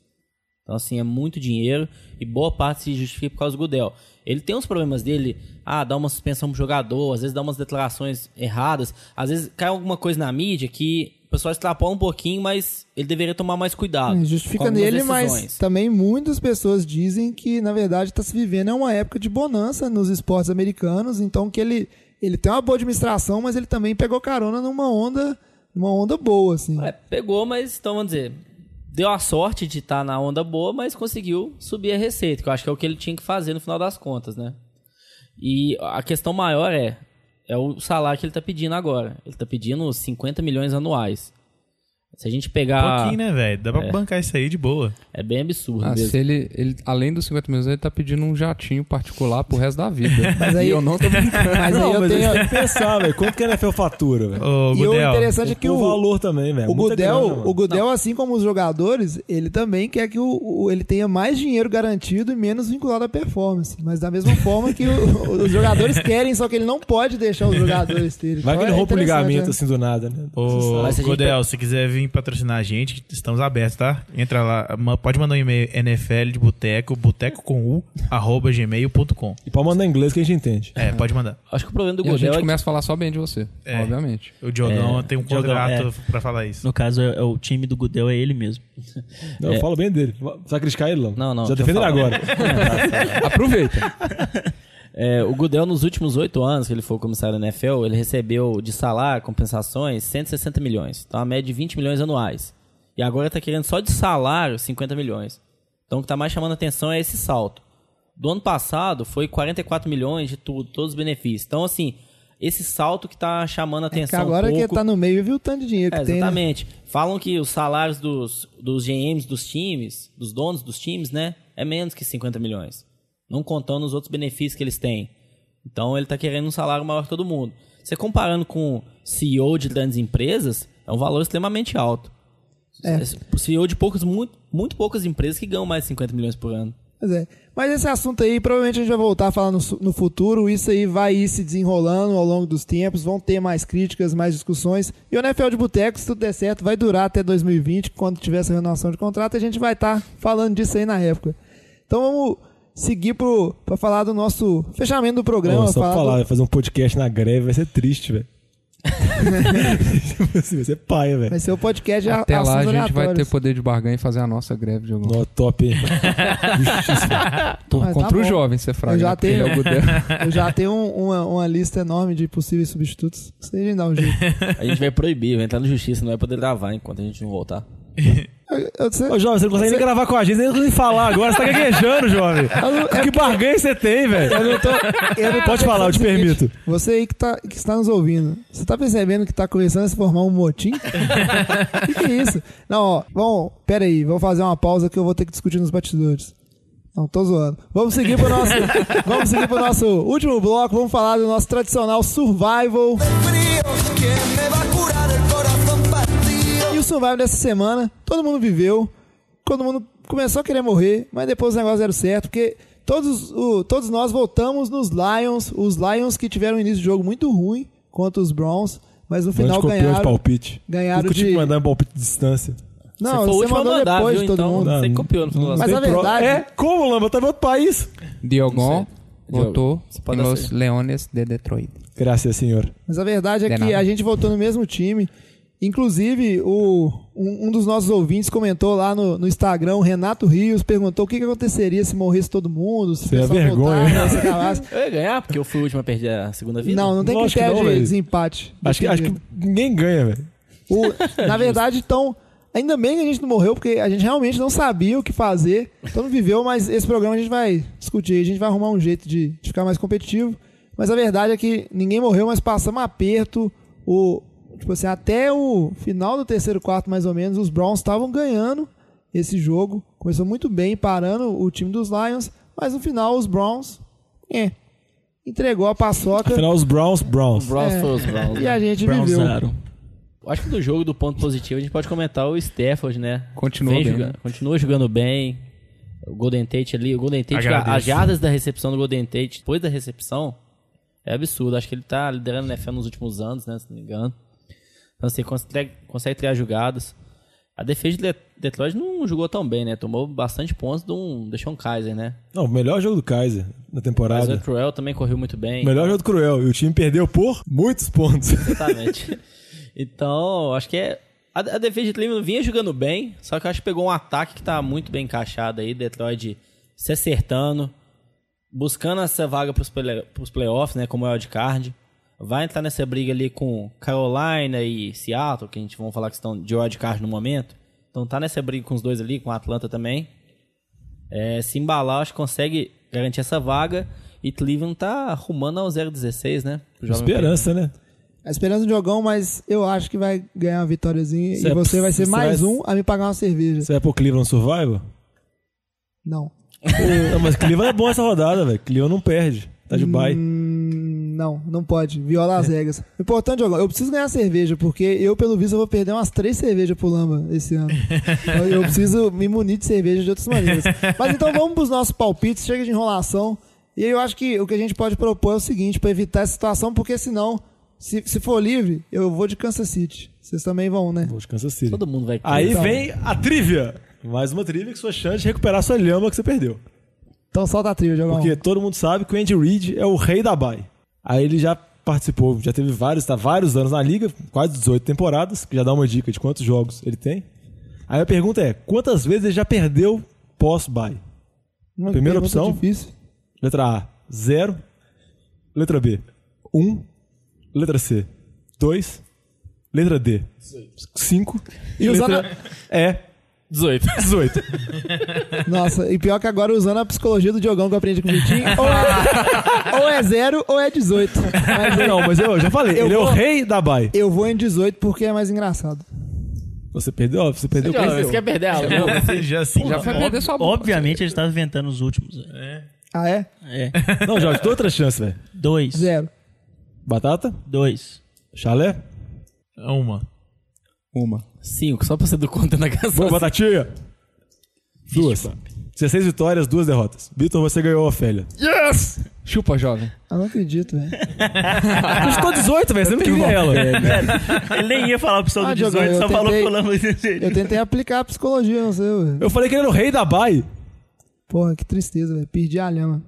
Então, assim, é muito dinheiro e boa parte se justifica por causa do Gudel. Ele tem uns problemas dele, ah, dá uma suspensão pro jogador, às vezes dá umas declarações erradas, às vezes cai alguma coisa na mídia que o pessoal extrapola um pouquinho, mas ele deveria tomar mais cuidado. com Justifica nele, mas decisões. também muitas pessoas dizem que, na verdade, está se vivendo é uma época de bonança nos esportes americanos, então que ele, ele tem uma boa administração, mas ele também pegou carona numa onda, numa onda boa, assim. É, pegou, mas então vamos dizer, deu a sorte de estar na onda boa, mas conseguiu subir a receita, que eu acho que é o que ele tinha que fazer no final das contas, né? E a questão maior é é o salário que ele tá pedindo agora. Ele tá pedindo 50 milhões anuais. Se a gente pegar. Pouquinho, né, velho? Dá pra bancar isso aí de boa. É bem absurdo Ah, mesmo. se ele, ele, além dos 50 milhões, ele tá pedindo um jatinho particular pro resto da vida. *laughs* Mas aí- eu não tô *laughs* brincando. Mas aí não, eu mas tenho. que pensar, velho, quanto que a NFL fatura, velho? E o Gudel, interessante é que o, o, valor também, velho. o Gudel, grana, o Gudel assim como os jogadores, ele também quer que o, o- ele tenha mais dinheiro garantido e menos vinculado à performance. Mas da mesma forma que o- os jogadores querem, só que ele não pode deixar os jogadores terem. Vai que Então ele é o ligamento né? assim do nada, né? Ô, Godel, se quiser vir patrocinar a gente, estamos abertos, tá? Entra lá, pode mandar um e-mail NFL de boteco, boteco com u, arroba gmail.com. E pode mandar em inglês que a gente entende. É, pode mandar. Acho que o problema do E a Godel gente é que começa a falar só bem de você, É. obviamente. O Diogão É, tem um Diogão, contrato pra falar isso. No caso, é, é o time do Gudel é ele mesmo. Não, fala bem dele. Você vai criticar ele, não? Não, não, Já deixa eu defende ele falar. agora. *laughs* Aproveita. *laughs* É, o Gudel, nos últimos oito anos que ele foi comissário da NFL, ele recebeu de salário, compensações, 160 milhões. Então, a média de 20 milhões anuais. E agora está querendo só de salário 50 milhões. Então, o que está mais chamando a atenção é esse salto. Do ano passado, foi 44 milhões de tudo, todos os benefícios. Então, assim, esse salto que está chamando a É que atenção agora um que pouco. tá no meio, viu o tanto de dinheiro que É, tem. Né? exatamente. Falam que os salários dos, dos GMs dos times, dos donos dos times, né, é menos que 50 milhões. Não contando os outros benefícios que eles têm. Então ele está querendo um salário maior que todo mundo. Você comparando com CEO de grandes empresas, é um valor extremamente alto. É. O CEO de poucas, muito, muito poucas empresas que ganham mais de 50 milhões por ano. Pois é. Mas esse assunto aí, provavelmente a gente vai voltar a falar no, no futuro. Isso aí vai ir se desenrolando ao longo dos tempos. Vão ter mais críticas, mais discussões. E o NFL de Boteco, se tudo der certo, vai durar até 2020. Quando tiver essa renovação de contrato, a gente vai estar falando disso aí na época. Então vamos seguir pro, pra falar do nosso fechamento do programa. Pô, só pra falar falar, do- vai fazer um podcast na greve vai ser triste, velho. *laughs* Vai ser paia, velho. Vai ser o podcast Até lá a gente vai ter poder de barganha e fazer a nossa greve de algum. No top, hein? *laughs* Tá Contra bom. o jovem, você fraga. Eu já né? Tenho- é o Gudel. *laughs* Eu já tenho um- uma, uma lista enorme de possíveis substitutos. A gente dá um jeito. A gente vai proibir, vai entrar na justiça, não vai poder gravar enquanto a gente não voltar. Eu- eu sei- Ô, jovem, você não consegue nem gravar com a gente, nem nem falar agora. Você tá gaguejando, jovem. Que barganha você tem, velho? Eu não tô, eu não Pode falar, eu te permito. Você aí que, tá, que está nos ouvindo, você tá percebendo que tá começando a se formar um motim? O *laughs* que, que é isso? Não, ó, vamos, pera aí, vamos fazer uma pausa que eu vou ter que discutir nos batidores. Não, tô zoando. Vamos seguir pro nosso, *laughs* vamos seguir pro nosso último bloco, vamos falar do nosso tradicional survival. Survival dessa semana, todo mundo viveu, todo mundo começou a querer morrer, mas depois o negócio deram certo, porque todos, o- todos nós voltamos nos Lions, os Lions que tiveram um início de jogo muito ruim contra os Browns, mas no Final copiou de ganharam. palpite. ganharam Nunca tive de- que mandar um palpite de distância. Não, você você a mandou mandar, depois viu? de todo então, mundo. você que copiou no final das Mas a Tem pro- verdade- É? Como, Lamba? Tá em outro país? Diogon Diogo, votou você nos. Leones de Detroit. Graças, senhor. Mas a verdade é De que nada. a gente votou no mesmo time. Inclusive, o, um, um dos nossos ouvintes comentou lá no, no Instagram, o Renato Rios, perguntou o que, que aconteceria se morresse todo mundo, se é vergonha, voltasse, acabasse. Eu ia ganhar, porque eu fui o último a perder a segunda vida. Não, não tem Lógico que critério não, de velho. desempate. Acho que, acho que ninguém ganha, velho. Na verdade, então, Ainda bem que a gente não morreu, porque a gente realmente não sabia o que fazer. Então não viveu, mas esse programa a gente vai discutir, a gente vai arrumar um jeito de, de ficar mais competitivo. Mas a verdade é que ninguém morreu, mas passamos aperto. O, tipo assim, até o final do terceiro quarto, mais ou menos, os Browns estavam ganhando esse jogo. Começou muito bem, parando o time dos Lions. Mas no final, os Browns, é, entregou a paçoca. Afinal, os Browns, Browns. Browns É. foi os Browns. E né? a gente viveu. Brownsaram. Acho que do jogo, do ponto positivo, a gente pode comentar o Stafford, né? Continua Vem bem, joga- né? Continua jogando bem. O Golden Tate ali, o Golden Tate, Agradeço. as jardas da recepção do Golden Tate, depois da recepção, é absurdo. Acho que ele tá liderando o NFL nos últimos anos, né? Se não me engano. Então, assim, consegue, consegue criar jogadas. A defesa de Det- Detroit não jogou tão bem, né? Tomou bastante pontos de um Deshaun Kaiser, né? Não, o melhor jogo do Kaiser na Mas o temporada. Cruel também correu muito bem. O melhor jogo do Cruel. E o time perdeu por muitos pontos. Exatamente. *laughs* então, acho que é. A, a defesa de Cleveland vinha jogando bem, só que eu acho que pegou um ataque que tá muito bem encaixado aí. Detroit se acertando, buscando essa vaga pros, play, pros playoffs, né? Como é o wildcard. Vai entrar nessa briga ali com Carolina e Seattle, que a gente vamos falar que estão de wildcard no momento. Então tá nessa briga com os dois ali, com a Atlanta também. É, se embalar, acho que consegue garantir essa vaga. E Cleveland tá arrumando ao 0-16, né? Esperança, né? A esperança do jogão, mas eu acho que vai ganhar uma vitóriazinha Cê e é- você vai ser cê mais vai- um a me pagar uma cerveja. Você vai pro Cleveland Survival? Não. *laughs* não, mas Cleveland é bom essa rodada, velho. Cleveland não perde. Tá de bye. Hum, não, não pode. Viola as regras. Importante, jogão. Eu preciso ganhar cerveja, porque eu, pelo visto, eu vou perder umas três cervejas pro Lamba esse ano. Então, eu preciso me munir de cerveja de outras maneiras. Mas então vamos pros nossos palpites. Chega de enrolação. E aí eu acho que o que a gente pode propor é o seguinte, pra evitar essa situação, porque senão, se, se for livre, eu vou de Kansas City. Vocês também vão, né? Vou de Kansas City. Todo mundo vai Aí Então. vem a trivia. Mais uma trivia que sua chance de recuperar sua lhama que você perdeu. Então solta a trilha, jogão. Porque todo mundo sabe que o Andy Reid é o rei da bye. Aí ele já participou, já teve vários, tá vários anos na liga, quase 18 temporadas, que já dá uma dica de quantos jogos ele tem. Aí a pergunta é, quantas vezes ele já perdeu pós-bye? Uma primeira opção? Difícil. Letra A, 0. Letra B, 1. Um. Letra C, 2. Letra D, 5. E, letra E, 18. 18. *laughs* Nossa, e pior que agora usando a psicologia do Diogão que eu aprendi com o Vitinho, ou é, *laughs* ou é zero ou é 18. Mas eu, Não, mas eu já falei, Eu ele é o vou- rei da bye. eu vou em 18 porque é mais engraçado. Você perdeu, ó, você perdeu. Perdeu. Você quer perder a aula? Você já assim. Já foi perder sua bola. Obviamente ele estava inventando os últimos. velho. Ah, é? É. Não, Jorge, dou outra chance, velho. Dois. Zero. Batata? Dois. Chalé? Uma. Uma. Cinco, só pra ser do conta na casa. Boa, batatinha. Duas. 16 vitórias, duas derrotas. Vitor, você ganhou a Ofélia. Yes! Chupa, jovem. Eu não acredito, velho. *laughs* Custou 18, velho. Você não queria ela. Ele nem ia falar a opção Ah, do 18, Diogão, eu só falou tentei- que o Lamba... Eu tentei aplicar a psicologia no seu, velho. Eu falei que ele era o rei da Bai. Porra, que tristeza, velho. Perdi a lhama.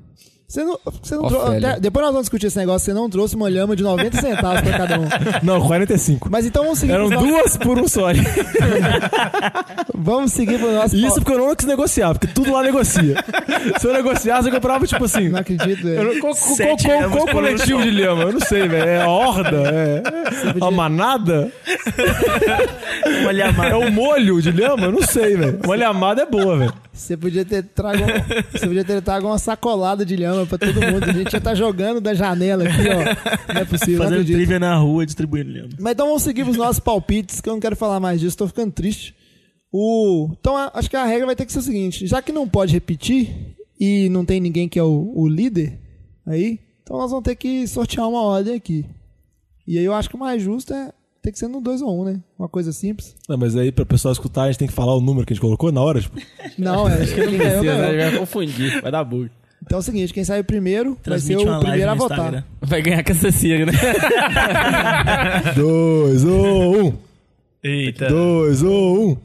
Você não, você não até- Depois nós vamos discutir esse negócio. Você não trouxe uma lhama de 90 centavos pra cada um. *laughs* Não, 45. Mas então vamos seguir Eram pros no- duas por um só. *laughs* Vamos seguir pro nosso. Isso porque eu não quis negociar, porque tudo lá negocia. Se eu negociasse, eu comprava, tipo assim. Não acredito, Eu velho. não, qual, qual, qual, qual um coletivo de lhama? Eu não sei, velho. É a horda? É a manada? Uma lhamada. É o molho de lhama? Eu não sei, velho. Uma lhamada é boa, velho. Você podia ter trago, você podia ter trago uma sacolada de lhama pra todo mundo. A gente ia estar jogando da janela aqui, ó. Não é possível, não Fazendo trivia na rua, distribuindo lhama. Mas então vamos seguir os nossos palpites, que eu não quero falar mais disso, tô ficando triste. O... Então a- acho que a regra vai ter que ser o seguinte: já que não pode repetir e não tem ninguém que é o, o líder aí, então nós vamos ter que sortear uma ordem aqui. E aí eu acho que o mais justo é ter que ser no 2 ou 1, um, né? Uma coisa simples. Não, mas aí, pra pessoal escutar, a gente tem que falar o número que a gente colocou na hora, tipo. Não, é. Acho que ganhou, Precisa, né? Vai confundir, vai dar bug. Então é o seguinte: quem sair primeiro vai ser Transmite o primeiro a votar. Instagram. Vai ganhar com essa cega, né? *laughs* Dois ou um. Eita. Dois ou um.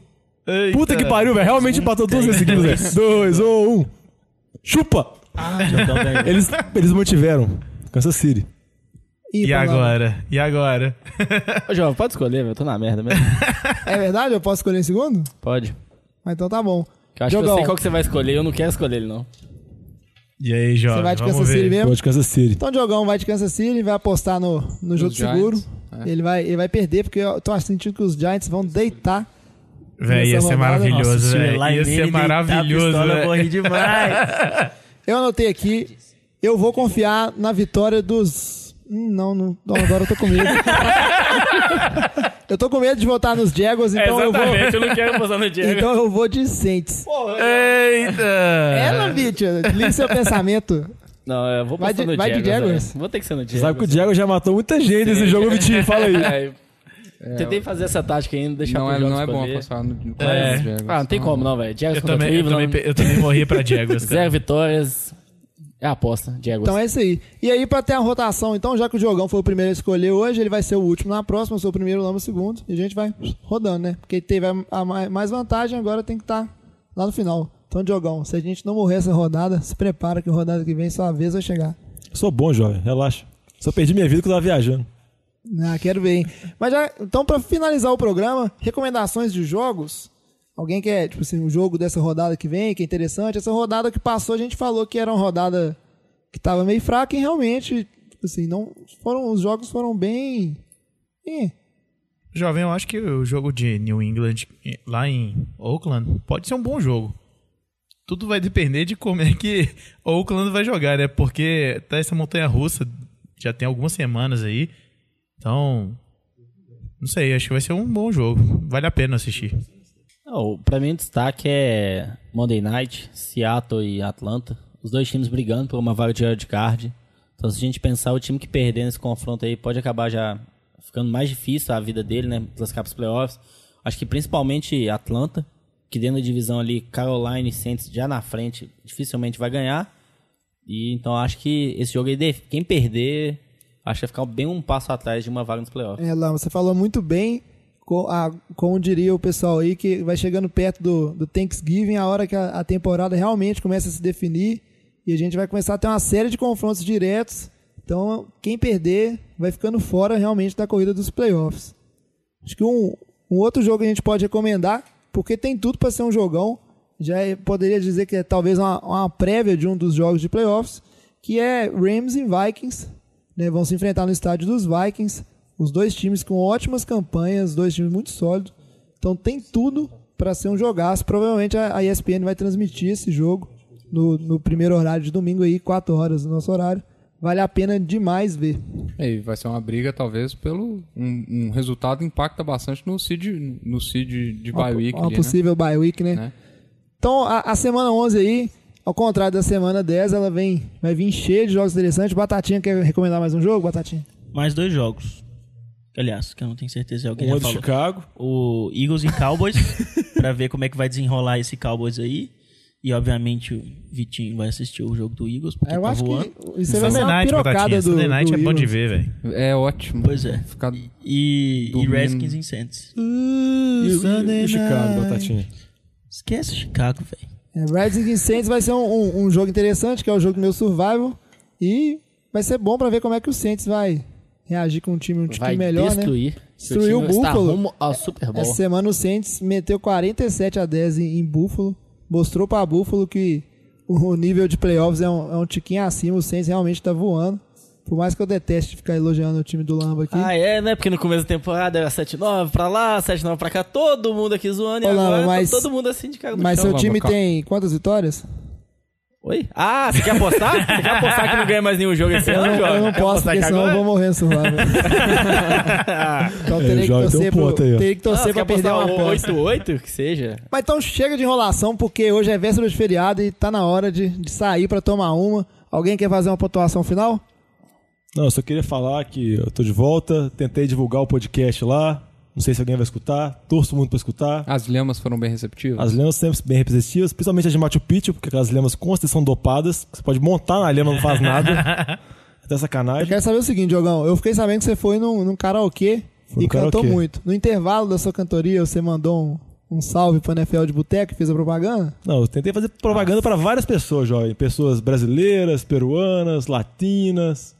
Eita. Puta que pariu, velho. Realmente empatou duas vezes seguidas, velho. Dois ou um. Chupa! Ganhou. Eles, eles mantiveram. Kansas City. E lá. agora? E agora? Ô, João, pode escolher, velho. Eu tô na merda mesmo. É verdade? Eu posso escolher em segundo? Pode. Ah, então tá bom. Eu acho que eu sei qual que você vai escolher. Eu não quero escolher ele, não. E aí, jovem? Você vai de Vamos Kansas City ver. mesmo? Vou de Kansas City. Então o Diogão vai de Kansas City, vai apostar no, no jogo Giants, seguro. é. Ele, vai, ele vai perder, porque eu tô sentindo que os Giants vão deitar Véi, ia ser maravilhoso, velho. Eli Ia ser maravilhoso, pistola, rir demais. *laughs* Eu anotei aqui. Eu vou confiar na vitória dos. Hum, Não, não, não, agora eu tô com medo. *laughs* *laughs* eu tô com medo de votar nos Jaguars, então eu vou. eu não quero postar no Diego. Então eu vou de Saints. Eita! Ela, bicho, liga seu pensamento. Não, eu vou Vai postar de- no vai de Jaguars, Jaguars. velho. Vou ter que ser no Jaguars. Sabe que o Diego já matou muita gente nesse jogo, Vitinho. Fala aí. *laughs* É, Tentei fazer essa tática ainda, deixar Não é, não é bom apostar no, no É. Jaguars. Ah, não tem como não, velho. Jaguars Eu contra também, eu, Cleveland, também, eu também morri pra Jaguars, *laughs* cara. zero vitórias. É a aposta, Jaguars. Então é isso aí. E aí, pra ter a rotação, então, já que o Diogão foi o primeiro a escolher hoje, ele vai ser o último na próxima, eu sou o primeiro, o Lama o segundo, e a gente vai rodando, né? Porque teve a, a mai- mais vantagem, agora tem que estar lá no final. Então, Diogão, se a gente não morrer essa rodada, se prepara que a rodada que vem, sua vez vai chegar. Sou bom, jovem. Relaxa. Só perdi minha vida que eu tava viajando. Ah, quero ver, hein? Mas já, então, pra finalizar o programa, recomendações de jogos. Alguém quer, tipo assim, o jogo dessa rodada que vem, que é interessante. Essa rodada que passou, a gente falou que era uma rodada que tava meio fraca e realmente, tipo assim, não foram, os jogos foram bem. eh, Jovem, eu acho que o jogo de New England lá em Oakland pode ser um bom jogo. Tudo vai depender de como é que *laughs* Oakland vai jogar, né? Porque tá essa montanha russa já tem algumas semanas aí. Então, não sei, acho que vai ser um bom jogo. Vale a pena assistir. Pra mim o destaque é Monday Night, Seattle e Atlanta. Os dois times brigando por uma vaga de wildcard. Então se a gente pensar, o time que perder nesse confronto aí pode acabar já ficando mais difícil a vida dele, né? Classificar pros playoffs. Acho que principalmente Atlanta, que dentro da divisão ali, Carolina e Saints já na frente, dificilmente vai ganhar. E então acho que esse jogo aí, quem perder, acho que vai ficar bem um passo atrás de uma vaga nos playoffs. É, Lama, você falou muito bem, a- como diria o pessoal aí, que vai chegando perto do, do Thanksgiving, a hora que a, a temporada realmente começa a se definir e a gente vai começar a ter uma série de confrontos diretos. Então, quem perder vai ficando fora realmente da corrida dos playoffs. Acho que um, um outro jogo que a gente pode recomendar, porque tem tudo para ser um jogão, já é- poderia dizer que é talvez uma, uma prévia de um dos jogos de playoffs, que é Rams e Vikings. né? Vão se enfrentar no estádio dos Vikings. Os dois times com ótimas campanhas, dois times muito sólidos. Então tem tudo para ser um jogaço. Provavelmente a ESPN vai transmitir esse jogo no, no primeiro horário de domingo aí, 4 horas do nosso horário. Vale a pena demais ver. É, e vai ser uma briga, talvez, pelo um, um resultado impacta bastante no seed, no seed de bye week. Uma ali, possível bye week, né? Né? Então, a, a semana 11 aí, ao contrário da semana 10, ela vem, vai vir cheia de jogos interessantes. Batatinha, quer recomendar mais um jogo, Batatinha? Mais dois jogos. Aliás, que eu não tenho certeza se alguém Um já é falou. Chicago. O Eagles e Cowboys, *laughs* pra ver como é que vai desenrolar esse Cowboys aí. E, obviamente, o Vitinho vai assistir o jogo do Eagles, porque Eu tá acho voando. que isso vai ser Sunday uma Night, pirocada do, Sunday Night do é bom de ver, velho. É ótimo. Pois é. Ficar E, e. Redskins e Saints. E, o- e Chicago, Batatinha. Esquece Chicago, velho. É, Redskins e Saints vai ser um, um- um jogo interessante, que é o jogo do meu survival. E vai ser bom pra ver como é que o Saints vai reagir com um time, um time Vai melhor, né? destruir. Destruiu Seu o Buffalo. rumo ao Super Bowl. Essa semana o Saints meteu 47 a 10 em, em Buffalo. Mostrou pra Buffalo que o nível de playoffs é um, é um tiquinho acima. O Saints realmente tá voando. Por mais que eu deteste ficar elogiando o time do Lamba aqui. Ah, é, né? Porque no começo da temporada era 7-9 pra lá, 7-9 pra cá, todo mundo aqui zoando e Ô, Lama, agora tá mas- todo mundo assim de cara no Mas chão. seu time calma. tem quantas vitórias? Oi? Ah, você quer apostar? *laughs* você quer apostar que não ganha mais nenhum jogo esse Eu ano, não, Jovem? eu não posso, porque senão eu vou morrer no survival. *laughs* então É, teria que torcer, pro, teria que torcer você pra perder uma apostar aposta. 8-8, que seja. Mas então chega de enrolação, porque hoje é véspera de feriado e tá na hora de, de sair pra tomar uma. Alguém quer fazer uma pontuação final? Não, eu só queria falar que eu tô de volta. Tentei divulgar o podcast lá. Não sei se alguém vai escutar. Torço muito pra escutar. As lhamas foram bem receptivas. As lhamas sempre bem representativas, principalmente as de Machu Picchu, porque aquelas com certeza são dopadas. Você pode montar na lhama, não faz nada. *laughs* Até Eu sacanagem. quero saber o seguinte, Diogão. Eu fiquei sabendo que você foi num, num karaokê Fui e cantou karaokê. muito. No intervalo da sua cantoria, você mandou um, um salve pro NFL de Boteco e fez a propaganda? Não, eu tentei fazer propaganda para várias pessoas, jovem. Pessoas brasileiras, peruanas, latinas,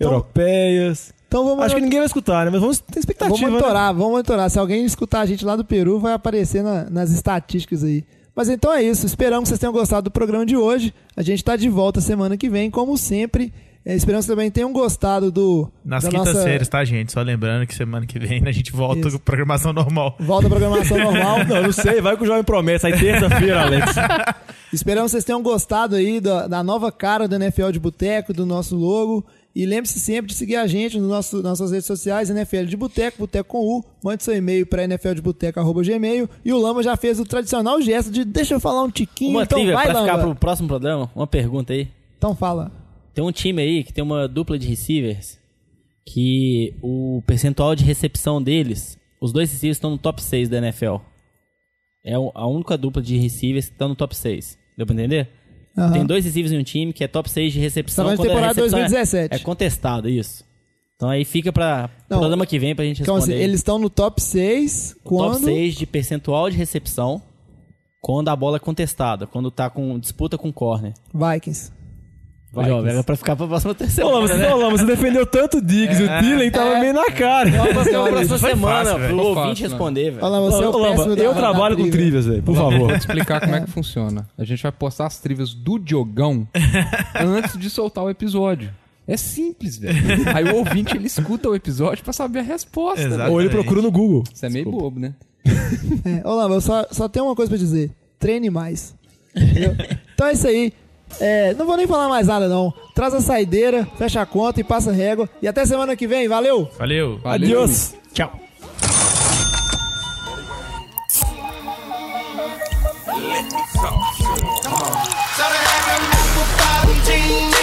europeias. Então vamos, Acho que ninguém vai escutar, né? Mas vamos ter expectativa. vamos né? monitorar, vamos monitorar. Se alguém escutar a gente lá do Peru, vai aparecer na- nas estatísticas aí. Mas então é isso. Esperamos que vocês tenham gostado do programa de hoje. A gente tá de volta semana que vem, como sempre, É, esperamos que também tenham gostado do. Nas quintas-feiras, tá, gente? Só lembrando que semana que vem a gente volta Isso. com programação normal. Volta à programação normal. *laughs* Não, não sei, vai com o Jovem Promessa. Aí terça-feira, Alex. *laughs* Esperamos que vocês tenham gostado aí da, da nova cara do NFL de Boteco, do nosso logo. E lembre-se sempre de seguir a gente nosso, nas nossas redes sociais, NFL de Boteco, Boteco com U. Mande seu e-mail para nfldeboteco.gmail. E o Lama já fez o tradicional gesto de deixa eu falar um tiquinho. Uma então trivia vai, pra ficar Lamba. pro próximo programa. Uma pergunta aí. Então fala. Tem um time aí que tem uma dupla de receivers que o percentual de recepção deles, os dois receivers estão no top 6 da NFL. É o- a única dupla de receivers que estão no top 6. Deu pra entender? Aham. Tem dois receivers em um time que é top 6 de recepção. Tá falando de quando a temporada recepção é- 2017. É, contestado, isso. Então aí fica pra Não, programa que vem pra gente Então, responder. assim, eles estão no top 6 quando. Top 6 de percentual de recepção quando a bola é contestada, quando tá com disputa com corner. Vikings. Vai, Jovem, era pra ficar pra próxima terceira. Ô, Lama, você, Lama, você defendeu tanto o Diggs, o Dylan tava meio na cara. Vamos pra Olha, próxima foi semana, fácil, pro ouvinte fácil, né? responder, velho. Olha lá, você é Ô, o Lama, péssimo da- eu trabalho com trivia. trivias, velho, por Vou favor. te explicar como é que funciona. A gente vai postar as trivias do Diogão *laughs* antes de soltar o episódio. É simples, velho. *laughs* Aí o ouvinte ele escuta o episódio pra saber a resposta. Ou ele procura no Google. Isso é meio bobo, né? É, ô Lama, eu só, só tenho uma coisa pra dizer. Treine mais. *laughs* Entendeu? então é isso aí. É, não vou nem falar mais nada, não. Traz a saideira, fecha a conta e passa a régua. E até semana que vem, valeu! Valeu! valeu. Tchau! Let me. Come on.